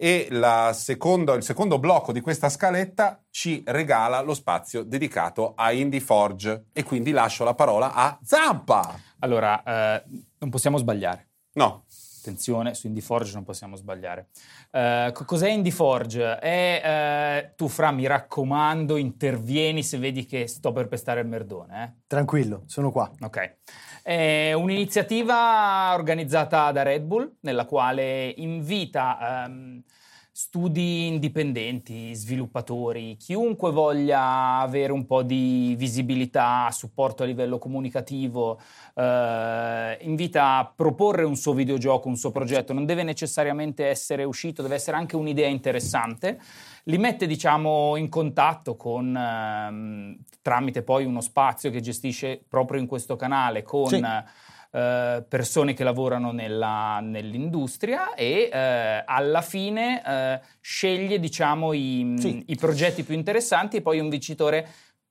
E la secondo- il secondo blocco di questa scaletta ci regala lo spazio dedicato a Indie Forge. E quindi lascio la parola a Zampa. Allora, eh, non possiamo sbagliare. No, Attenzione, su IndieForge non possiamo sbagliare. Co- cos'è IndieForge? È, eh, tu, Fra, mi raccomando, intervieni se vedi che sto per pestare il merdone. Eh? Tranquillo, sono qua. Ok. È un'iniziativa organizzata da Red Bull, nella quale invita ehm, studi indipendenti, sviluppatori, chiunque voglia avere un po' di visibilità, supporto a livello comunicativo, eh, invita a proporre un suo videogioco, un suo progetto. Non deve necessariamente essere uscito, deve essere anche un'idea interessante li mette diciamo in contatto con ehm, tramite poi uno spazio che gestisce proprio in questo canale con Sì. Eh, persone che lavorano nella- nell'industria e eh, alla fine eh, sceglie diciamo i, Sì. i progetti più interessanti e poi un vincitore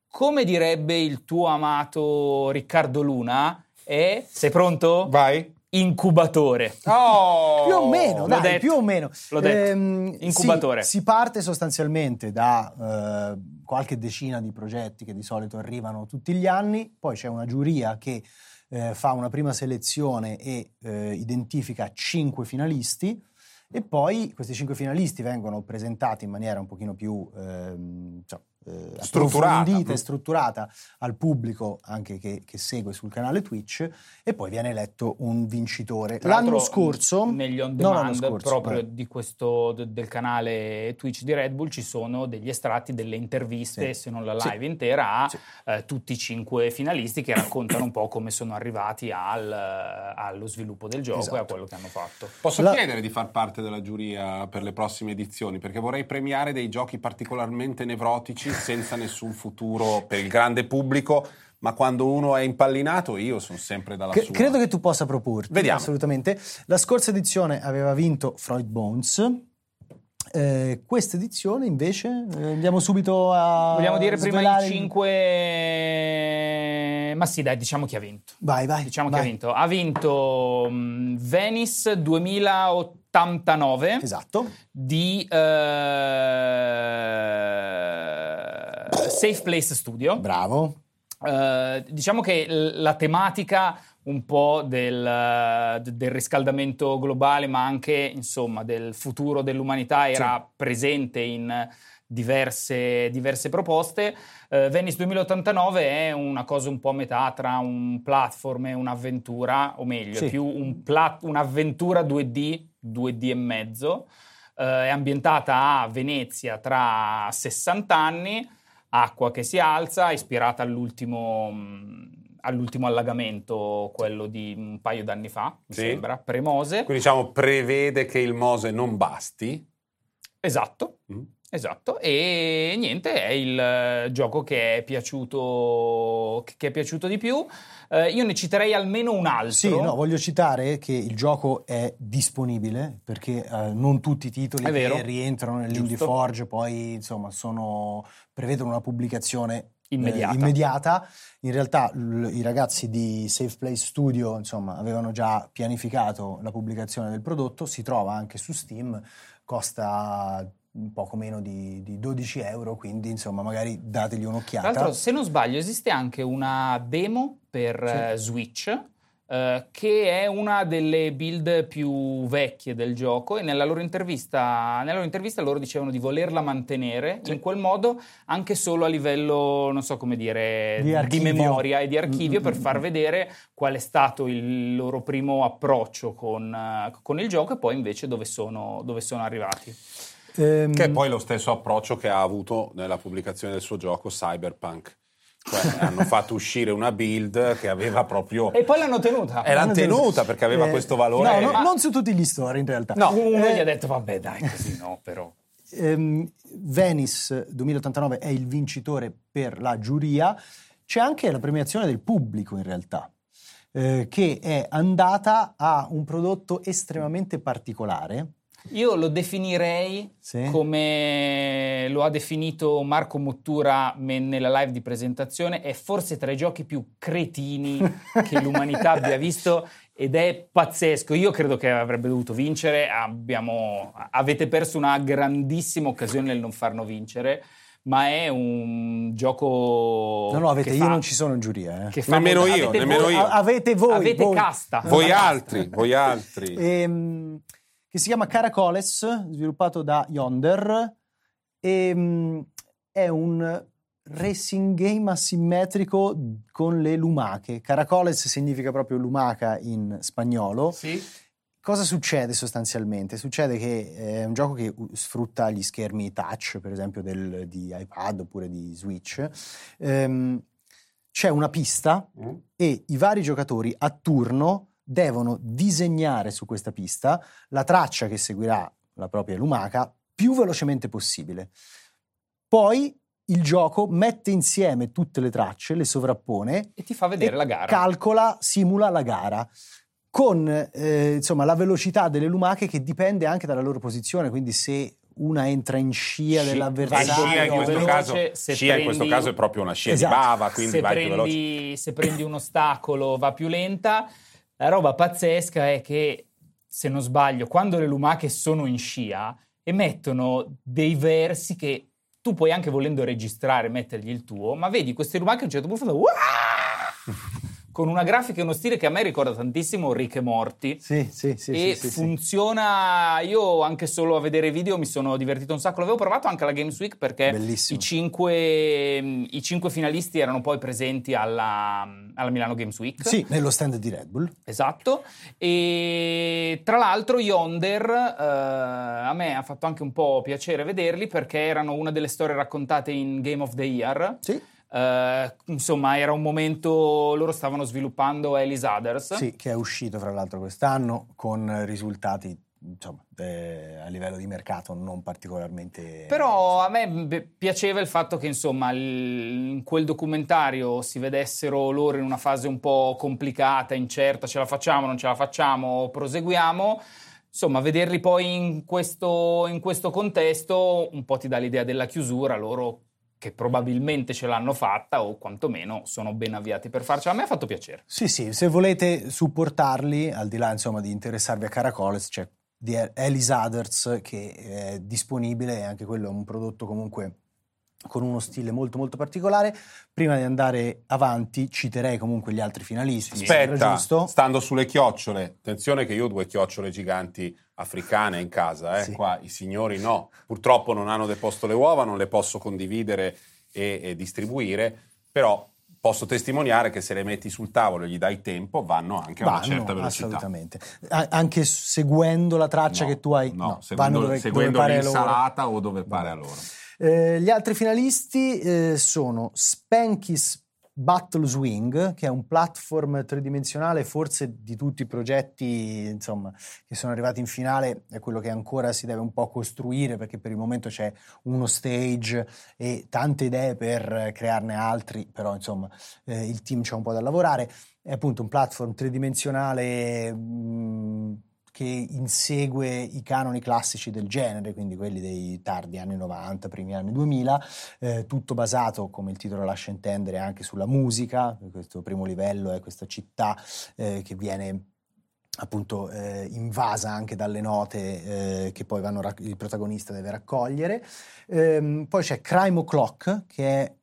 come direbbe il tuo amato Riccardo Luna è sei pronto? vai. incubatore Oh! Più o meno, l'ho dai, detto, più o meno. l'ho detto. Ehm, Incubatore. sì, si parte sostanzialmente da eh, qualche decina di progetti che di solito arrivano tutti gli anni, poi c'è una giuria che eh, fa una prima selezione e eh, identifica cinque finalisti e poi questi cinque finalisti vengono presentati in maniera un pochino più ehm, cioè, eh, Strutturata. strutturata al pubblico anche che, che segue sul canale Twitch e poi viene eletto un vincitore. Tra L'anno scorso, negli on demand scorso, proprio eh. di questo de- del canale Twitch di Red Bull ci sono degli estratti delle interviste, Sì. se non la Sì. live intera, a Sì. eh, tutti i cinque finalisti che raccontano un po' come sono arrivati al, eh, allo sviluppo del gioco e a Esatto. quello che hanno fatto. Posso La- chiedere di far parte della giuria per le prossime edizioni? Perché vorrei premiare dei giochi particolarmente nevrotici senza nessun futuro per il grande pubblico, ma quando uno è impallinato io sono sempre dalla Che- sua. credo che tu possa proporti. Vediamo. Assolutamente. La scorsa edizione aveva vinto Freud Bones. Eh, questa edizione invece eh, andiamo subito a Vogliamo dire prima i il- cinque... Ma sì, dai, diciamo chi ha vinto. Vai, vai. Diciamo vai. chi ha vinto. Ha vinto mm, Venice 2089. Esatto. di eh, Safe Place Studio. Bravo. Eh, diciamo che la tematica un po' del, del riscaldamento globale, ma anche insomma del futuro dell'umanità era presente in diverse, diverse proposte. Eh, Venice 2089 è una cosa un po' a metà tra un platform e un'avventura, o meglio, Sì. più un plat- un'avventura 2D, 2D e mezzo. Eh, è ambientata a Venezia tra 60 anni, acqua che si alza, ispirata all'ultimo, mh, all'ultimo allagamento, quello di un paio d'anni fa, mi Sì. sembra, pre-Mose. Quindi diciamo prevede che il Mose non basti. Esatto. Mm. Esatto, e niente, è il eh, gioco che è piaciuto, che è piaciuto di più. Eh, io ne citerei almeno un altro. Sì, no, voglio citare che il gioco è disponibile perché eh, non tutti i titoli che rientrano nell'Indie Giusto. Forge poi insomma sono, prevedono una pubblicazione eh, Immediata. immediata. In realtà l- i ragazzi di Safe Place Studio insomma, avevano già pianificato la pubblicazione del prodotto, si trova anche su Steam, costa poco meno di, di 12 euro, quindi insomma magari dategli Tra un'occhiata. l'altro, se non sbaglio, esiste anche una demo per Sì. eh, Switch. eh, che è una delle build più vecchie del gioco e nella loro intervista, nella loro intervista loro dicevano di volerla mantenere in quel modo anche solo a livello, non so come dire, Di archivio. memoria e di archivio Mm, per mm, far mm. vedere qual è stato il loro primo approccio con, con il gioco e poi invece dove sono, dove sono arrivati. Ehm, Che è poi lo stesso approccio che ha avuto nella pubblicazione del suo gioco Cyberpunk. Cioè, hanno fatto uscire una build che aveva proprio... E poi l'hanno tenuta. E l'hanno Hanno tenuta perché aveva eh, questo valore. No, no, Ma- non su tutti gli store in realtà. No. Uno Eh, gli ha detto, vabbè dai, così no, però. ehm, Venice 2089 è il vincitore per la giuria. C'è anche la premiazione del pubblico in realtà, eh, che è andata a un prodotto estremamente particolare. Io lo definirei Sì. come lo ha definito Marco Mottura nella live di presentazione, è forse tra i giochi più cretini che l'umanità abbia visto ed è pazzesco. Io credo che avrebbe dovuto vincere, abbiamo- avete perso una grandissima occasione nel non farlo vincere, ma è un gioco No, no, avete, che io fa- non ci sono in giuria. eh. che fa Nemmeno io, avete nemmeno voi- io. Avete voi. Avete voi. casta. Voi altri, voi altri. Ehm, che si chiama Caracoles, sviluppato da Yonder. Ehm, è un racing game asimmetrico con le lumache. Caracoles significa proprio lumaca in spagnolo. Sì. Cosa succede sostanzialmente? Succede che è un gioco che sfrutta gli schermi touch, per esempio del- di iPad oppure di Switch. Ehm, c'è una pista Mm? e i vari giocatori a turno devono disegnare su questa pista la traccia che seguirà la propria lumaca più velocemente possibile. Poi il gioco mette insieme tutte le tracce, le sovrappone E ti fa vedere e la gara. calcola, simula la gara con eh, insomma, la velocità delle lumache che dipende anche dalla loro posizione, quindi se una entra in scia Sci- dell'avversario, scia in questo veloce, caso, se scia in questo prendi- caso è proprio una scia Esatto. di bava, quindi se, vai più veloce. prendi, se prendi un ostacolo va più lenta. La roba pazzesca è che, se non sbaglio, quando le lumache sono in scia, emettono dei versi che tu puoi anche volendo registrare, mettergli il tuo, ma vedi queste lumache a un certo punto fanno! Con una grafica e uno stile che a me ricorda tantissimo Rick e Morty. Sì, sì, sì, e sì, sì, sì. funziona. Io anche solo a vedere i video mi sono divertito un sacco. L'avevo provato anche alla Games Week perché i cinque, i cinque finalisti erano poi presenti alla, alla Milano Games Week. Sì, nello stand di Red Bull. Esatto, e tra l'altro Yonder eh, a me ha fatto anche un po' piacere vederli perché erano una delle storie raccontate in Game of the Year. Sì, Eh, insomma, era un momento, loro stavano sviluppando Alice Others. sì, che è uscito fra l'altro quest'anno con risultati insomma, eh, a livello di mercato non particolarmente... Però a me beh, piaceva il fatto che insomma il- in quel documentario si vedessero loro in una fase un po' complicata, incerta, ce la facciamo, non ce la facciamo, proseguiamo. Insomma, vederli poi in questo, in questo contesto un po' ti dà l'idea della chiusura, loro che probabilmente ce l'hanno fatta o quantomeno sono ben avviati per farcela. A me ha fatto piacere. Sì, sì, se volete supportarli, al di là insomma di interessarvi a Caracoles, c'è di Alice Others che è disponibile anche quello è un prodotto comunque con uno stile molto molto particolare. Prima di andare avanti citerei comunque gli altri finalisti. Aspetta, giusto? stando sulle chiocciole, attenzione che io ho due chiocciole giganti africane in casa, eh. Sì. qua i signori no, purtroppo non hanno deposto le uova, non le posso condividere e, e distribuire, però posso testimoniare che se le metti sul tavolo e gli dai tempo vanno anche a una Vanno, certa velocità. assolutamente. A- anche seguendo la traccia No, che tu hai, no, no, seguendo, vanno dove, seguendo dove pare a loro. l'insalata o dove pare a loro. Eh, gli altri finalisti eh, sono Spanky's Battle Swing, che è un platform tridimensionale, forse di tutti i progetti insomma, che sono arrivati in finale, è quello che ancora si deve un po' costruire perché per il momento c'è uno stage e tante idee per crearne altri, però insomma eh, il team c'è un po' da lavorare. È appunto un platform tridimensionale mh, che insegue i canoni classici del genere, quindi quelli dei tardi anni 90, primi anni 2000, eh, tutto basato, come il titolo lascia intendere, anche sulla musica, questo primo livello è questa città eh, che viene appunto eh, invasa anche dalle note eh, che poi vanno, il protagonista deve raccogliere. Ehm, poi c'è Crime O'Clock, che è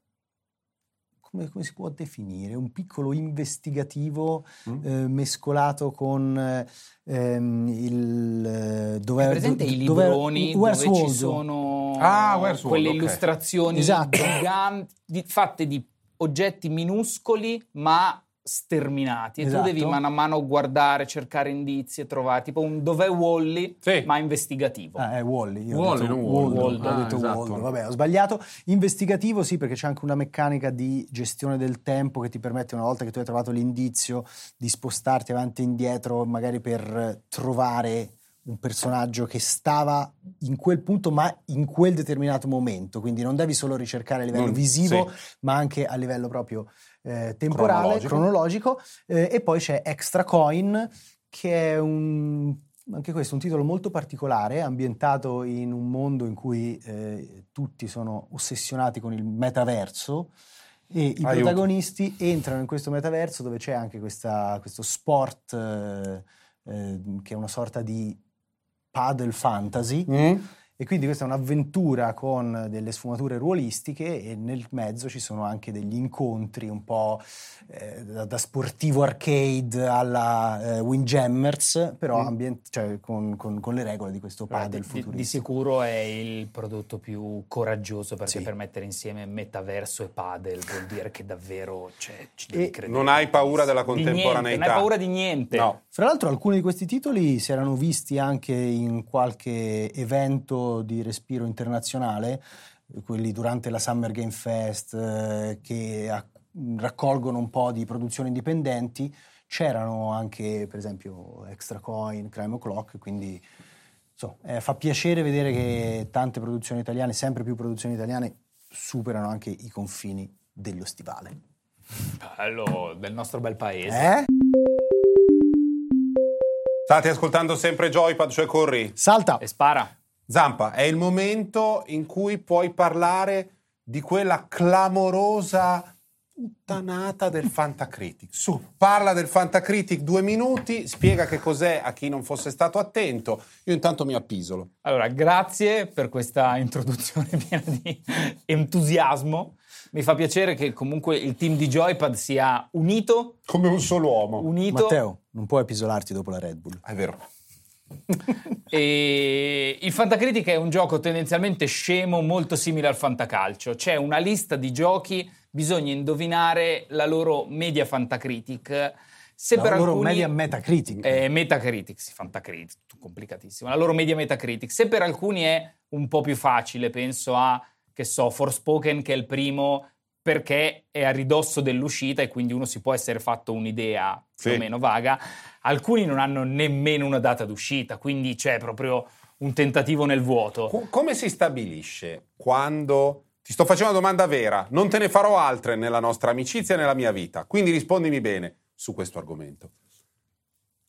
come, come, si può definire? Un piccolo investigativo mm. eh, mescolato con ehm, il... Dove, presente do, i libroni dove, dove ci sono ah, quelle okay. illustrazioni esatto. giganti, fatte di oggetti minuscoli ma sterminati e esatto. tu devi esatto. mano a mano guardare, cercare indizi e trovare tipo un dov'è Wally sì. ma investigativo. Ah, è Wally, io Wally, ho detto Wall, Wall, ah, ho detto esatto. Wall. Vabbè, ho sbagliato. Investigativo sì, perché c'è anche una meccanica di gestione del tempo che ti permette una volta che tu hai trovato l'indizio di spostarti avanti e indietro magari per trovare un personaggio che stava in quel punto ma in quel determinato momento, quindi non devi solo ricercare a livello non, visivo sì. ma anche a livello proprio eh, temporale, cronologico, cronologico eh, e poi c'è Extra Coin che è un, anche questo un titolo molto particolare, ambientato in un mondo in cui eh, tutti sono ossessionati con il metaverso e i Aiuto. protagonisti entrano in questo metaverso dove c'è anche questa, questo sport eh, eh, che è una sorta di paddle fantasy. Mm e quindi questa è un'avventura con delle sfumature ruolistiche e nel mezzo ci sono anche degli incontri un po' eh, da, da, sportivo arcade alla eh, Windjammers, però mm. ambient- cioè, con, con, con, le regole di questo paddle di, futuristico. Di sicuro è il prodotto più coraggioso perché sì. per mettere insieme metaverso e paddle vuol dire che davvero cioè, ci devi credere. Non hai paura della contemporaneità. Niente, non hai paura di niente. No. Fra l'altro alcuni di questi titoli si erano visti anche in qualche evento di respiro internazionale, quelli durante la Summer Game Fest eh, che a, raccolgono un po' di produzioni indipendenti, c'erano anche per esempio Extra Coin, Crime O'Clock, quindi so, eh, fa piacere vedere che tante produzioni italiane, sempre più produzioni italiane, superano anche i confini dello stivale. Bello, del nostro bel paese. Eh? State ascoltando sempre Joypad, cioè corri. Salta. E spara. Zampa, è il momento in cui puoi parlare di quella clamorosa puttanata del Fantacritic. Su, parla del Fantacritic due minuti, spiega che cos'è a chi non fosse stato attento. Io intanto mi appisolo. Allora, grazie per questa introduzione piena di entusiasmo. Mi fa piacere che comunque il team di Joypad sia unito. Come un solo uomo. Unito. Matteo, non puoi appisolarti dopo la Red Bull. È vero e il Fantacritic è un gioco tendenzialmente scemo, molto simile al Fantacalcio. C'è una lista di giochi, bisogna indovinare la loro media Fantacritic. Se la per loro alcuni, media Metacritic. Eh, Metacritic, sì, Fantacritic, complicatissimo. La loro media Metacritic. Se per alcuni è un po' più facile, penso a, che so, Forspoken, che è il primo perché è a ridosso dell'uscita e quindi uno si può essere fatto un'idea sì. più o meno vaga. Alcuni non hanno nemmeno una data d'uscita, quindi c'è proprio un tentativo nel vuoto. come si stabilisce quando ti sto facendo una domanda vera, non te ne farò altre nella nostra amicizia e nella mia vita, quindi rispondimi bene su questo argomento.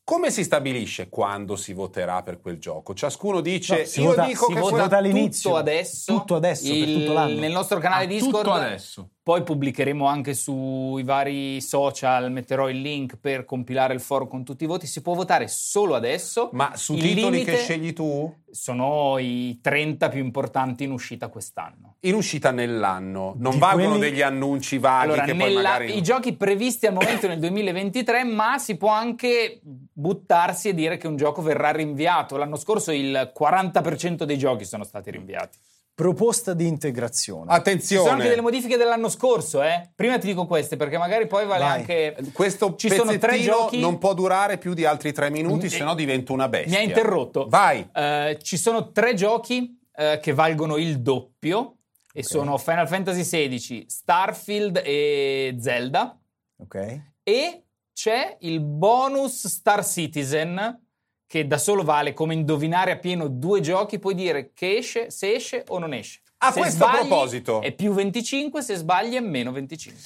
Come si stabilisce quando si voterà per quel gioco? Ciascuno dice: no, Io vota, dico che vota quella... all'inizio. Tutto adesso. Tutto adesso, il, per tutto l'anno. Nel nostro canale ah, Discord. Tutto adesso. Poi pubblicheremo anche sui vari social, metterò il link per compilare il foro con tutti i voti. Si può votare solo adesso. Ma su il titoli che scegli tu? Sono i 30 più importanti in uscita quest'anno. In uscita nell'anno. Non Di valgono quelli... degli annunci vaghi allora, che nella... poi magari... I giochi previsti al momento nel 2023, ma si può anche buttarsi e dire che un gioco verrà rinviato. L'anno scorso il 40% dei giochi sono stati rinviati. Proposta di integrazione. Attenzione. Ci sono anche delle modifiche dell'anno scorso, eh? Prima ti dico queste, perché magari poi vale Vai. anche. Questo Ci sono tre giochi. non può durare più di altri tre minuti, se no divento una bestia. Mi ha interrotto. Vai. Uh, ci sono tre giochi uh, che valgono il doppio. E sono Final Fantasy XVI, Starfield e Zelda. Ok. E c'è il bonus Star Citizen che da solo vale come indovinare a pieno due giochi, puoi dire che esce, se esce o non esce. A se questo sbagli proposito. È più 25, se sbagli è meno 25.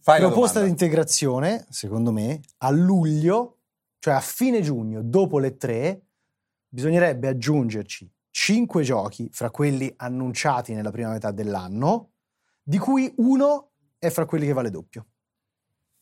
Fai la Proposta di integrazione, secondo me, a luglio, cioè a fine giugno, dopo le tre, bisognerebbe aggiungerci cinque giochi fra quelli annunciati nella prima metà dell'anno, di cui uno è fra quelli che vale doppio.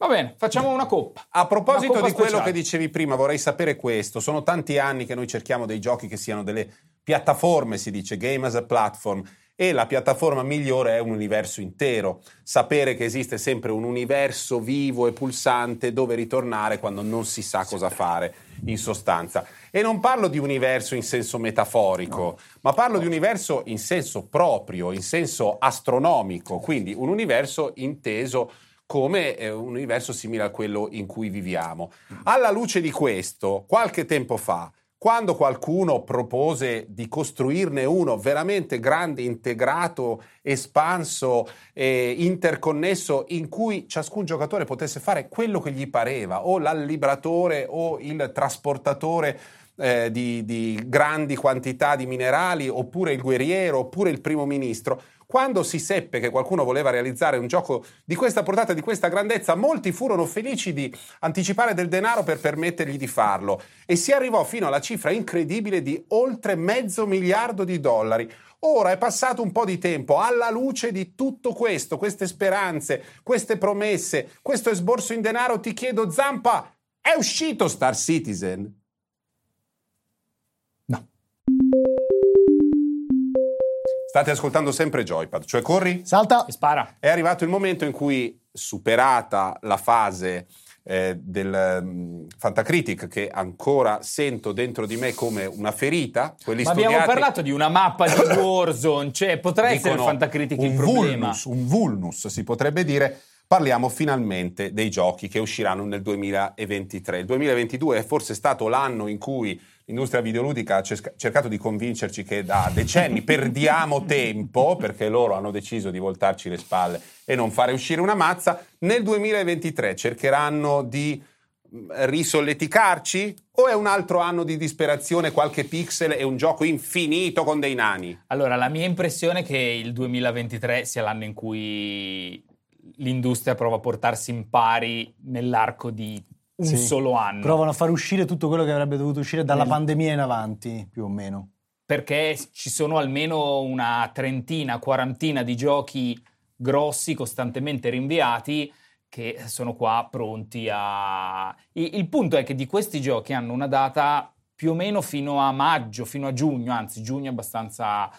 Va bene, facciamo una coppa. A proposito coppa di quello speciale. che dicevi prima, vorrei sapere questo. Sono tanti anni che noi cerchiamo dei giochi che siano delle piattaforme, si dice, game as a platform. E la piattaforma migliore è un universo intero. Sapere che esiste sempre un universo vivo e pulsante dove ritornare quando non si sa cosa fare, in sostanza. E non parlo di universo in senso metaforico, ma parlo di universo in senso proprio, in senso astronomico. Quindi un universo inteso come un universo simile a quello in cui viviamo. Alla luce di questo, qualche tempo fa, quando qualcuno propose di costruirne uno veramente grande, integrato, espanso, eh, interconnesso, in cui ciascun giocatore potesse fare quello che gli pareva, o l'allibratore o il trasportatore eh, di, di grandi quantità di minerali, oppure il guerriero, oppure il primo ministro, quando si seppe che qualcuno voleva realizzare un gioco di questa portata, di questa grandezza, molti furono felici di anticipare del denaro per permettergli di farlo e si arrivò fino alla cifra incredibile di oltre mezzo miliardo di dollari. Ora è passato un po' di tempo, alla luce di tutto questo, queste speranze, queste promesse, questo esborso in denaro, ti chiedo, Zampa, è uscito Star Citizen? State ascoltando sempre Joypad, cioè corri? Salta! E spara. È arrivato il momento in cui, superata la fase eh, del mm, Fantacritic, che ancora sento dentro di me come una ferita, quelli Ma abbiamo studiati parlato di una mappa di Warzone, cioè potrebbe essere il Fantacritic un il problema. vulnus, un vulnus si potrebbe dire. Parliamo finalmente dei giochi che usciranno nel 2023. Il 2022 è forse stato l'anno in cui l'industria videoludica ha cer- cercato di convincerci che da decenni perdiamo tempo, perché loro hanno deciso di voltarci le spalle e non fare uscire una mazza. Nel 2023 cercheranno di mh, risolleticarci o è un altro anno di disperazione, qualche pixel e un gioco infinito con dei nani? Allora, la mia impressione è che il 2023 sia l'anno in cui l'industria prova a portarsi in pari nell'arco di un Sì. solo anno. Provano a far uscire tutto quello che avrebbe dovuto uscire dalla Nel- pandemia in avanti, più o meno. perché ci sono almeno una trentina, quarantina di giochi grossi, costantemente rinviati, che sono qua pronti a... Il punto è che di questi giochi hanno una data più o meno fino a maggio, fino a giugno, anzi giugno è abbastanza,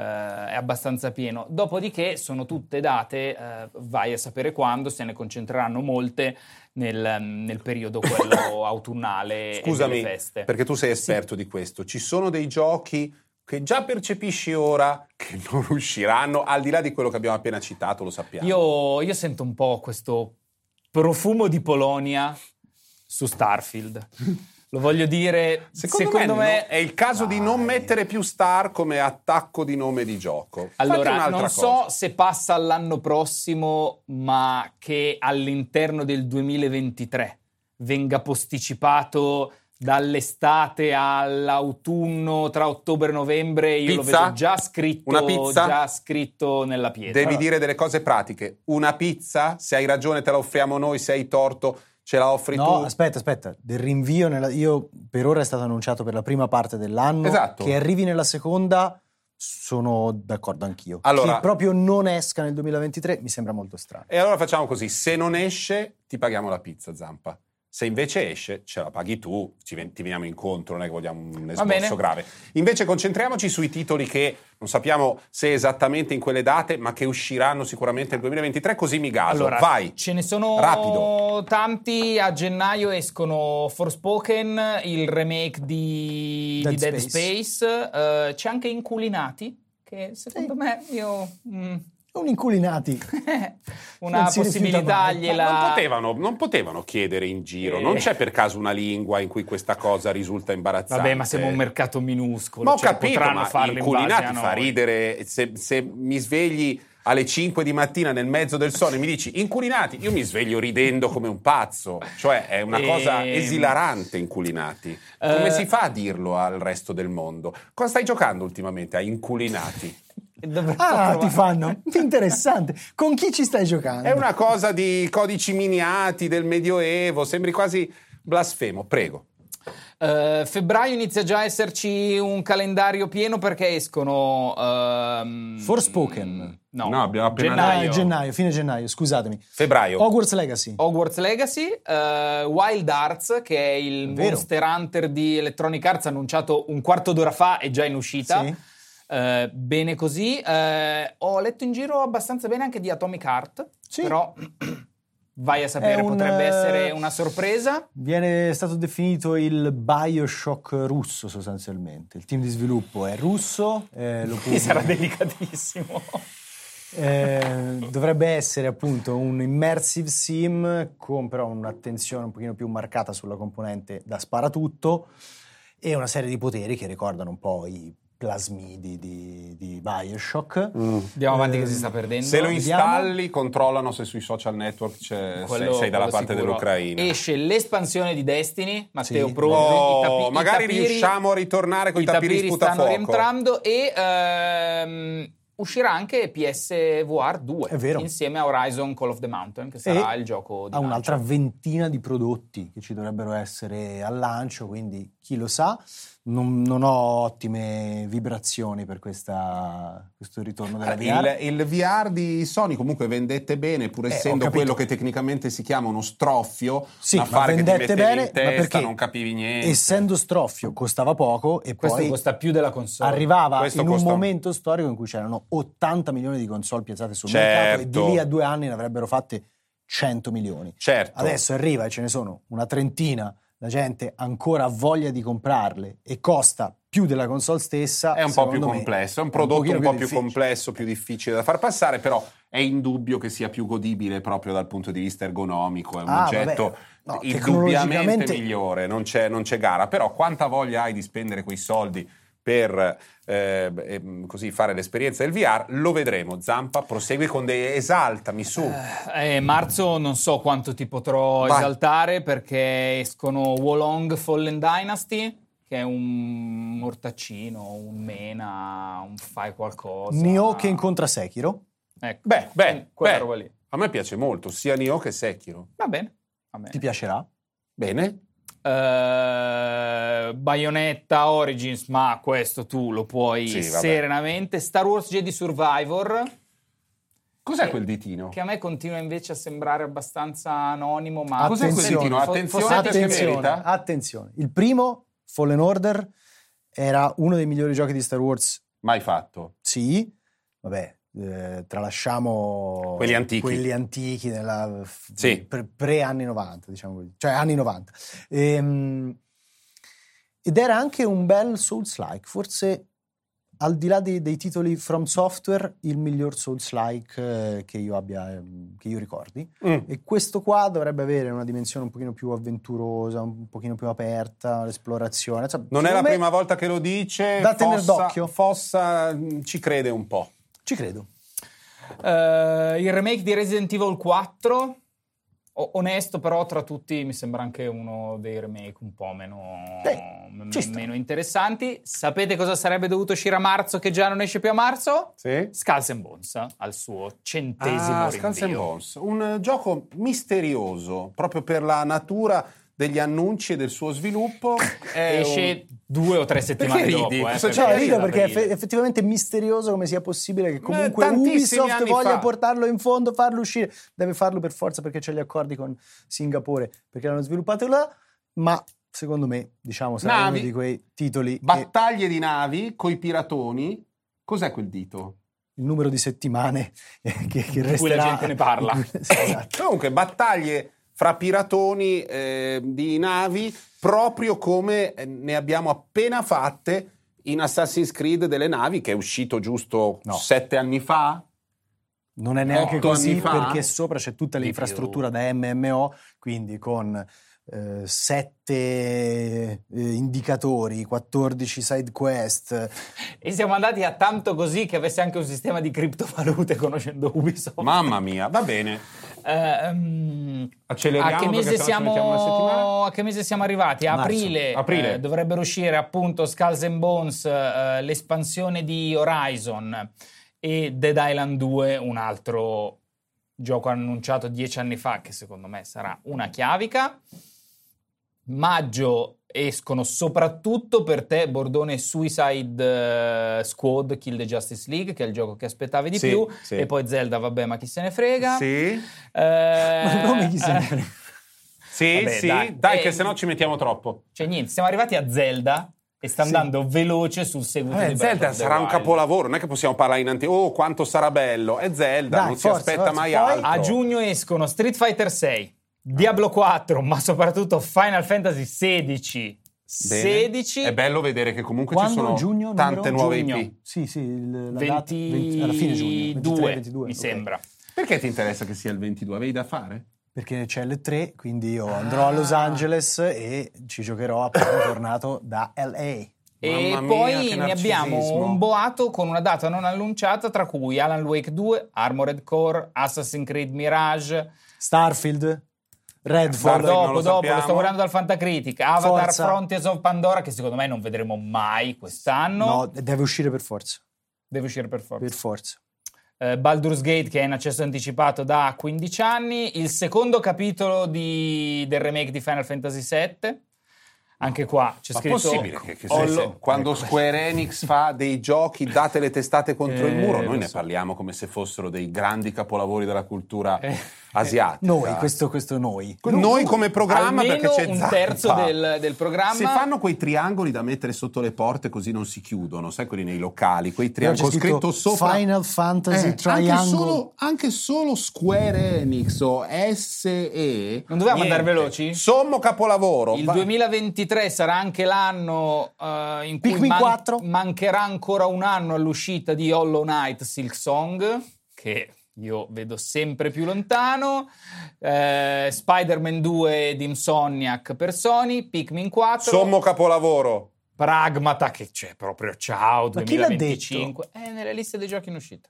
è abbastanza pieno. Dopodiché sono tutte date, eh, vai a sapere quando, se ne concentreranno molte nel, nel periodo quello autunnale Scusami, delle feste. perché tu sei esperto di questo. Ci sono dei giochi che già percepisci ora che non usciranno, al di là di quello che abbiamo appena citato, lo sappiamo. Io, io sento un po' questo profumo di Polonia su Starfield. Lo voglio dire, Secondo, secondo, me, me, no- è il caso di non mettere più star come attacco di nome di gioco. Allora, non cosa. so se passa all'anno prossimo, ma che all'interno del 2023 venga posticipato dall'estate all'autunno tra ottobre e novembre, io lo Pizza? vedo già scritto, Una pizza? già scritto nella pietra. Devi Allora, dire delle cose pratiche. Una pizza, se hai ragione te la offriamo noi, se hai torto ce la offri No, tu. aspetta, aspetta. Del rinvio, nella- io per ora è stato annunciato per la prima parte dell'anno. Esatto. Che arrivi nella seconda, sono d'accordo anch'io. Allora- che proprio non esca nel 2023 mi sembra molto strano. E allora facciamo così: se non esce, ti paghiamo la pizza, Zampa. Se invece esce, ce la paghi tu, ci ven- ti veniamo incontro, non è che vogliamo un esborso grave. Invece concentriamoci sui titoli che non sappiamo se esattamente in quelle date, ma che usciranno sicuramente nel 2023, così mi gaso. Allora, Vai! ce ne sono Rapido. tanti. A gennaio escono Forspoken, il remake di Dead di Dead Space. Space. eh, c'è anche Inculinati, che secondo me io. mm, Un inculinati. Una Non possibilità gliela... non, potevano, non potevano chiedere in giro. Eh. Non c'è per caso una lingua in cui questa cosa risulta imbarazzante. Vabbè, ma siamo un mercato minuscolo. Ma ho cioè, capito, potranno ma in inculinati a fa ridere. Se, se mi svegli alle 5 di mattina nel mezzo del sonno e mi dici inculinati, io mi sveglio ridendo come un pazzo. Cioè è una cosa Ehm. esilarante inculinati. Come Eh. si fa a dirlo al resto del mondo? Cosa stai giocando ultimamente a inculinati? Dovremmo Ah, provare. ti fanno? Interessante. Con chi ci stai giocando? È una cosa di codici miniati del Medioevo, sembri quasi blasfemo, prego. Eh, febbraio inizia già a esserci un calendario pieno perché escono. ehm, Forspoken. No, No, abbiamo appena Ah, gennaio. è gennaio, fine gennaio, scusatemi. Febbraio. Hogwarts Legacy. Hogwarts Legacy, eh, Wild Arts, che è il Vero. Monster Hunter di Electronic Arts, annunciato un quarto d'ora fa e già in uscita. Sì. Eh, bene così. Eh, ho letto in giro abbastanza bene anche di Atomic Heart, Sì. però vai a sapere, un, potrebbe eh, essere una sorpresa. Viene stato definito il Bioshock russo sostanzialmente. Il team di sviluppo è russo. eh, lo pubblica- sarà delicatissimo. Eh, dovrebbe essere appunto un immersive sim con però un'attenzione un pochino più marcata sulla componente da sparatutto e una serie di poteri che ricordano un po' i plasmidi di, di Bioshock. Andiamo avanti che si sta perdendo. Se lo Vediamo. installi, controllano se sui social network c'è- Quello- sei, sei dalla parte sicuro. dell'Ucraina. Esce l'espansione di Destiny, Matteo Sì. pronto? Oh, tapi- magari tapiri- riusciamo a ritornare con i tapiri stanno sputafuoco. rientrando e ehm, uscirà anche PSVR 2 È vero. insieme a Horizon Call of the Mountain che sarà il gioco di ha un'altra ventina di prodotti che ci dovrebbero essere al lancio, quindi chi lo sa. Non, non ho ottime vibrazioni per questa- questo ritorno della VR. Il, il VR di Sony comunque vendette bene, pur Eh, essendo capito. quello che tecnicamente si chiama uno stroffio, Sì, ma affare che ti vendette bene, in testa, ma perché non capivi niente. essendo stroffio costava poco e Questo poi costa più della console. arrivava Questo in costa- un momento storico in cui c'erano 80 milioni di console piazzate sul Certo. mercato e di lì a due anni ne avrebbero fatte 100 milioni. Certo. Adesso arriva e ce ne sono una trentina, la gente ancora ha voglia di comprarle e costa più della console stessa. È un po' più me, complesso, è un prodotto un, pochino po' più difficile. complesso, più difficile da far passare, però è indubbio che sia più godibile proprio dal punto di vista ergonomico, è un Ah, oggetto. No, indubbiamente migliore, non c'è, non c'è gara, però quanta voglia hai di spendere quei soldi per eh, ehm, così fare l'esperienza del VR, lo vedremo. Zampa, prosegui con dei esaltami su. Eh, marzo non so quanto ti potrò Vai. esaltare perché escono Wolong Fallen Dynasty che è un mortaccino, un mena, un fai qualcosa. Nioh che incontra Sekiro. Ecco. Beh, beh, quella beh, roba lì. a me piace molto, sia Nioh che Sekiro. Va bene. Va bene. Ti piacerà? Bene? Eh, Bayonetta Origins, ma questo tu lo puoi Sì, serenamente. Star Wars Jedi Survivor, Cos'è Che- quel ditino? che a me continua invece a sembrare abbastanza anonimo, ma Cos'è quel Attenzione, ditino? Attenzione, Attenzione, attenzione. Il primo, Fallen Order, era uno dei migliori giochi di Star Wars, Mai fatto. sì. Vabbè, eh, tralasciamo Quelli antichi. quelli antichi nella, Sì. pre, pre anni 90, diciamo così, cioè anni 90. Ehm, ed era anche un bel Souls-like, forse al di là dei, dei titoli From Software, il miglior Souls-like eh, che io abbia, ehm, che io ricordi. Mm. E questo qua dovrebbe avere una dimensione un pochino più avventurosa, un pochino più aperta, l'esplorazione. Insomma, Non è la me prima volta che lo dice. Da Fossa. Fossa mm, ci crede un po'. Ci credo. Eh, il remake di Resident Evil 4, o- onesto però tra tutti mi sembra anche uno dei remake un po' meno, Beh, m- meno interessanti. Sapete cosa sarebbe dovuto uscire a marzo che già non esce più a marzo? Sì? Skulls and Bones al suo centesimo Ah, Skulls and. Bones, un gioco misterioso proprio per la natura degli annunci e del suo sviluppo. Esce un- due o tre settimane Perché dopo. ridi? eh, perché c'è da Cioè, rido perché è effettivamente misterioso come sia possibile che comunque Eh, Ubisoft voglia fa. portarlo in fondo, farlo uscire. Deve farlo per forza perché c'è gli accordi con Singapore, perché l'hanno sviluppato là, ma secondo me, diciamo, sarà Navi. uno di quei titoli che Battaglie di navi coi piratoni. Cos'è quel dito? il numero di settimane eh, che, che Di cui la resterà... gente ne parla. esatto. Comunque, battaglie fra piratoni eh, di navi, proprio come eh, ne abbiamo appena fatte in Assassin's Creed delle navi, che è uscito giusto No. sette anni fa. Non è neanche così perché sopra c'è tutta l'infrastruttura da MMO, quindi con eh, sette eh, indicatori, 14 side quest. E siamo andati a tanto così che avesse anche un sistema di criptovalute conoscendo Ubisoft. Mamma mia, va bene. Ehm, Acceleriamo a che, mese siamo, a che mese siamo arrivati? A Marzo. aprile, Aprile. eh, dovrebbero uscire appunto Skulls and Bones, eh, l'espansione di Horizon e Dead Island 2, un altro gioco annunciato dieci anni fa che secondo me sarà una chiavica. Maggio escono soprattutto per te Bordone Suicide eh, Squad Kill the Justice League che è il gioco che aspettavi di Sì, più sì. e poi Zelda vabbè ma chi se ne frega Sì, Eh, Ma come chi se ne eh, frega? sì, Vabbè, sì. dai. Dai, Eh, che sennò ci mettiamo troppo. Cioè niente, siamo arrivati a Zelda e sta Sì. andando veloce sul seguito Vabbè, di Breath Zelda sarà un Wild. capolavoro, non è che possiamo parlare in anticipo. Oh, quanto sarà bello! È Zelda, Dai, non forza, si aspetta forza. mai Poi- altro. A giugno escono Street Fighter 6, Diablo 4, ma soprattutto Final Fantasy 16. Bene. 16 È bello vedere che comunque Quando? ci sono Giugno, tante nuove Giugno. IP. Sì, sì, il- la data, 22 20 alla fine giugno, 23, 22, mi ok. sembra. Perché ti interessa che sia il 22? Avevi da fare? Perché c'è le 3, quindi io andrò a Los Angeles e ci giocherò appena tornato da LA. E Mamma mia, poi ne abbiamo un boato con una data non annunciata, tra cui Alan Wake 2, Armored Core, Assassin's Creed Mirage, Starfield, Redfall. Guarda, dopo, lo dopo, lo sappiamo. sto guardando dal Fantacritic, Avatar Forza. Frontiers of Pandora, che secondo me non vedremo mai quest'anno. No, deve uscire per forza. Deve uscire per forza. Per forza. Eh, Baldur's Gate che è in accesso anticipato da 15 anni, il secondo capitolo di- del remake di Final Fantasy VII. Anche qua c'è Ma scritto possibile che, che se- se- quando Square Enix fa dei giochi date le testate contro il Eh, muro, lo noi ne so. parliamo come se fossero dei grandi capolavori della cultura Eh, asiatica. Noi, questo, questo noi. Noi come programma almeno perché c'è un Zampa. terzo del, del programma. Se fanno quei triangoli da mettere sotto le porte così non si chiudono, sai quelli nei locali, quei triangoli c'è con scritto sopra Final Fantasy Eh, anche, Triangle. solo, anche solo Square Enix o SE Non dovevamo niente. andare veloci? Sommo capolavoro. Il Va- 2023 sarà anche l'anno eh, in cui Pikmin 4. mancherà ancora un anno all'uscita di Hollow Knight Silk Song, che io vedo sempre più lontano. Eh, Spider-Man 2 di Insomniac per Sony, Pikmin 4. Sommo capolavoro. Pragmata che c'è proprio ciao Ma chi l'ha 2025 è nelle liste dei giochi in uscita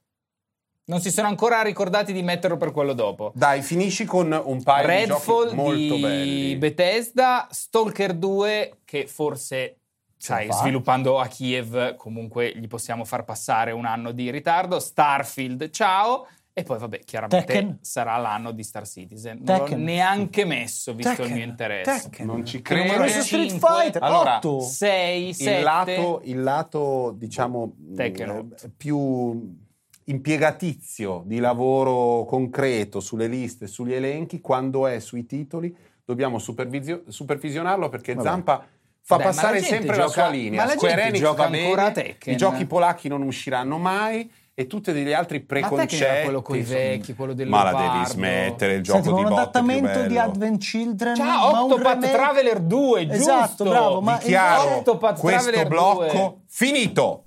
non si sono ancora ricordati di metterlo per quello dopo Dai, finisci con un paio Redfall di giochi molto di belli. Bethesda Stalker 2 che forse sai, fa. sviluppando a Kiev comunque gli possiamo far passare un anno di ritardo Starfield ciao e poi vabbè chiaramente Tekken. sarà l'anno di Star Citizen non l'ho Tekken. neanche messo visto il Tekken. mio interesse Tekken. Non ci credo. è? Questo Street. Fighter Allora, 8. 6, 7 il lato, il lato, diciamo, Tekken eh, otto. più impiegatizio di lavoro concreto sulle liste, sugli elenchi, quando è sui titoli, dobbiamo supervisio- supervisionarlo perché Vabbè. Zampa fa Dai, ma passare la sempre la gioca- sua linea. ma la Square gente Enix gioca va bene, ancora a Tekken. i giochi polacchi non usciranno mai e tutti degli altri Ma preconcetti. era quello coi insomma. vecchi, quello del Ma la devi smettere il gioco Senti, ma di un adattamento di. Advent Children. Ciao, ma Octopath remake- Traveler 2, giusto? Esatto, bravo, ma Dichiaro Octopath questo Traveler blocco 2. finito.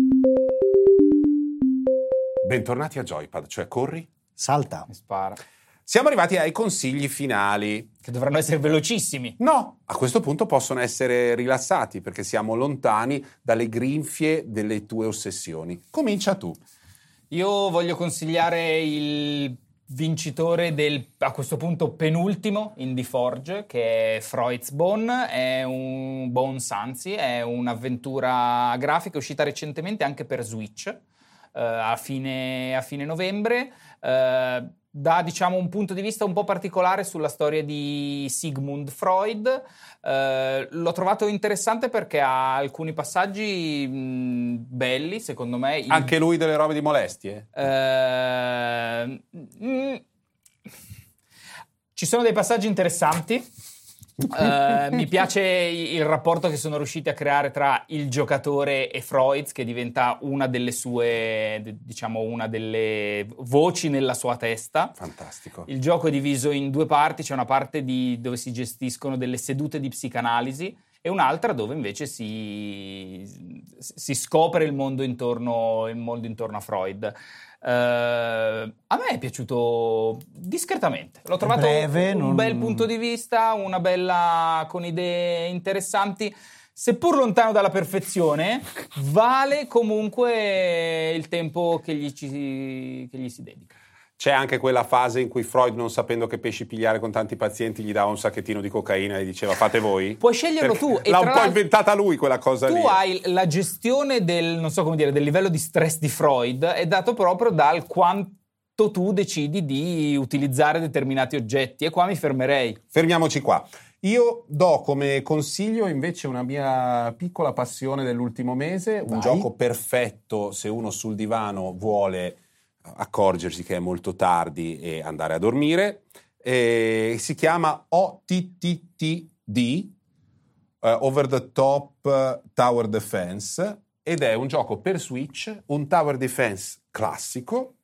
Bentornati a Joypad, cioè corri. Salta. Mi spara. Siamo arrivati ai consigli finali. Che dovranno essere velocissimi. No, a questo punto possono essere rilassati perché siamo lontani dalle grinfie delle tue ossessioni. Comincia tu. Io voglio consigliare il vincitore del, a questo punto, penultimo Indie Forge, che è Freud's Bone, è un Bones anzi, è un'avventura grafica uscita recentemente anche per Switch, a, fine, a fine novembre. eh, dà diciamo un punto di vista un po' particolare sulla storia di Sigmund Freud. Eh, l'ho trovato interessante perché ha alcuni passaggi mh, belli, secondo me. Il- Anche lui delle robe di molestie? eh, mm, ci sono dei passaggi interessanti. Eh, mi piace il rapporto che sono riusciti a creare tra il giocatore e Freud, che diventa una delle sue, diciamo, una delle voci nella sua testa. Fantastico. Il gioco è diviso in due parti, c'è una parte di- dove si gestiscono delle sedute di psicanalisi e un'altra dove invece si, si scopre il mondo intorno, il mondo intorno a Freud. Eh, a me è piaciuto discretamente. L'ho trovato breve, un non- bel punto di vista, una bella con idee interessanti. Seppur lontano dalla perfezione, vale comunque il tempo che gli, ci- che gli si dedica. C'è anche quella fase in cui Freud, non sapendo che pesci pigliare con tanti pazienti, gli dava un sacchettino di cocaina e gli diceva fate voi. Puoi sceglierlo Perché tu. e L'ha un po' inventata lui quella cosa Tu lì. hai la gestione del, non so come dire, del livello di stress di Freud è dato proprio dal quanto tu decidi di utilizzare determinati oggetti e qua mi fermerei. Fermiamoci qua. Io do come consiglio invece una mia piccola passione dell'ultimo mese, un Vai. gioco perfetto se uno sul divano vuole accorgersi che è molto tardi e andare a dormire. E si chiama OTTTD, eh, Over the Top Tower Defense, ed è un gioco per Switch, un tower defense classico,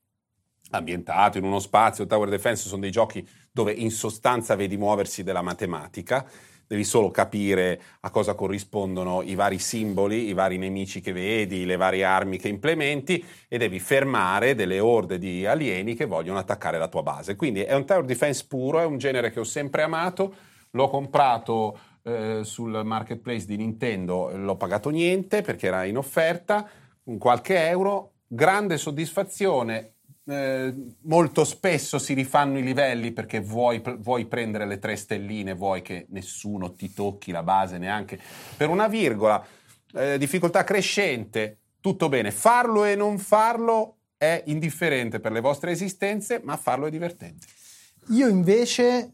ambientato in uno spazio. Tower defense sono dei giochi dove in sostanza vedi muoversi della matematica, devi solo capire a cosa corrispondono i vari simboli, i vari nemici che vedi, le varie armi che implementi e devi fermare delle orde di alieni che vogliono attaccare la tua base. Quindi è un tower defense puro, è un genere che ho sempre amato, l'ho comprato eh, sul marketplace di Nintendo, l'ho pagato niente perché era in offerta, un qualche euro, grande soddisfazione. Eh, molto spesso si rifanno i livelli perché vuoi, vuoi prendere le tre stelline, vuoi che nessuno ti tocchi la base neanche per una virgola. Eh, difficoltà crescente, tutto bene. Farlo e non farlo è indifferente per le vostre esistenze, ma farlo è divertente. Io invece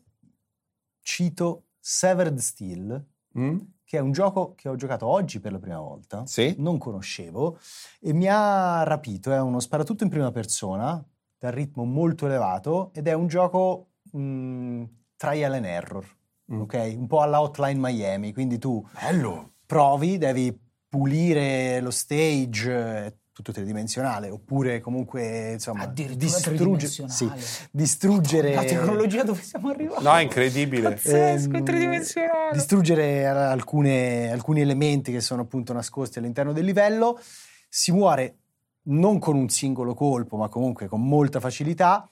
cito Severed Steel, Mm? Che è un gioco che ho giocato oggi per la prima volta, Sì? non conoscevo e mi ha rapito. È uno sparatutto in prima persona, dal ritmo molto elevato ed è un gioco mh, trial and error, Mm. ok? Un po' alla Hotline Miami, quindi tu Bello! provi, devi pulire lo stage, tutto tridimensionale, oppure comunque insomma distrugge- sì, distruggere La tecnologia dove siamo arrivati? No, è incredibile. Pazzesco, Ehm, tridimensionale. distruggere alcune- alcuni elementi che sono appunto nascosti all'interno del livello. Si muore non con un singolo colpo, ma comunque con molta facilità.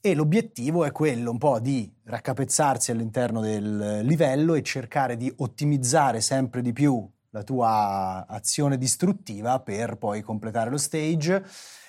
E l'obiettivo è quello un po' di raccapezzarsi all'interno del livello e cercare di ottimizzare sempre di più la tua azione distruttiva per poi completare lo stage.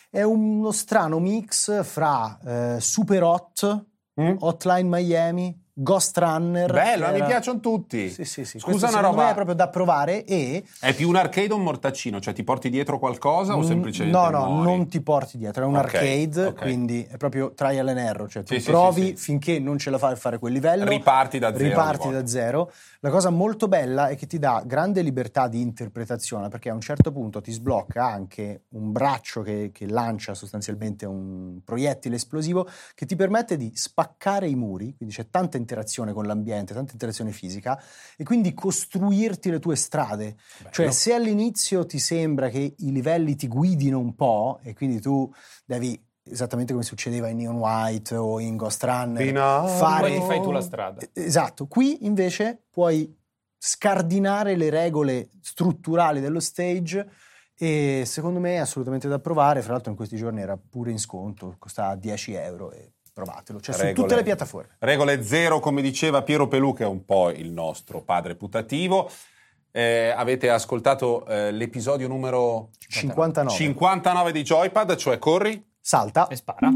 È uno strano mix fra eh, Super Hot, Mm? Hotline Miami, Ghost Runner. Bello, che mi era- piacciono tutti. Sì, sì, sì. Scusa Questo una roba. è proprio da provare e È più un arcade o un mortaccino? Cioè ti porti dietro qualcosa o Mm, semplicemente No, no, muori? non ti porti dietro, è un Ok, arcade, ok. quindi è proprio trial and error, cioè tu Sì, provi sì, sì. finché non ce la fai a fare quel livello, Riparti da zero riparti da zero. La cosa molto bella è che ti dà grande libertà di interpretazione, perché a un certo punto ti sblocca anche un braccio che, che lancia sostanzialmente un proiettile esplosivo che ti permette di spaccare i muri, quindi c'è tanta interazione con l'ambiente, tanta interazione fisica, e quindi costruirti le tue strade. Bello. Cioè, se all'inizio ti sembra che i livelli ti guidino un po' e quindi tu devi, esattamente come succedeva in Neon White o in Ghost Runner, Binario. fare... Ti fai tu la strada. Esatto, qui invece puoi scardinare le regole strutturali dello stage e secondo me è assolutamente da provare, fra l'altro in questi giorni era pure in sconto, costava 10 euro e provatelo, cioè su Regole. tutte le piattaforme. Regole zero, come diceva Piero Pelù, che è un po' il nostro padre putativo. Eh, avete ascoltato eh, l'episodio numero 59. 59 di Joypad, cioè corri, Salta. E spara.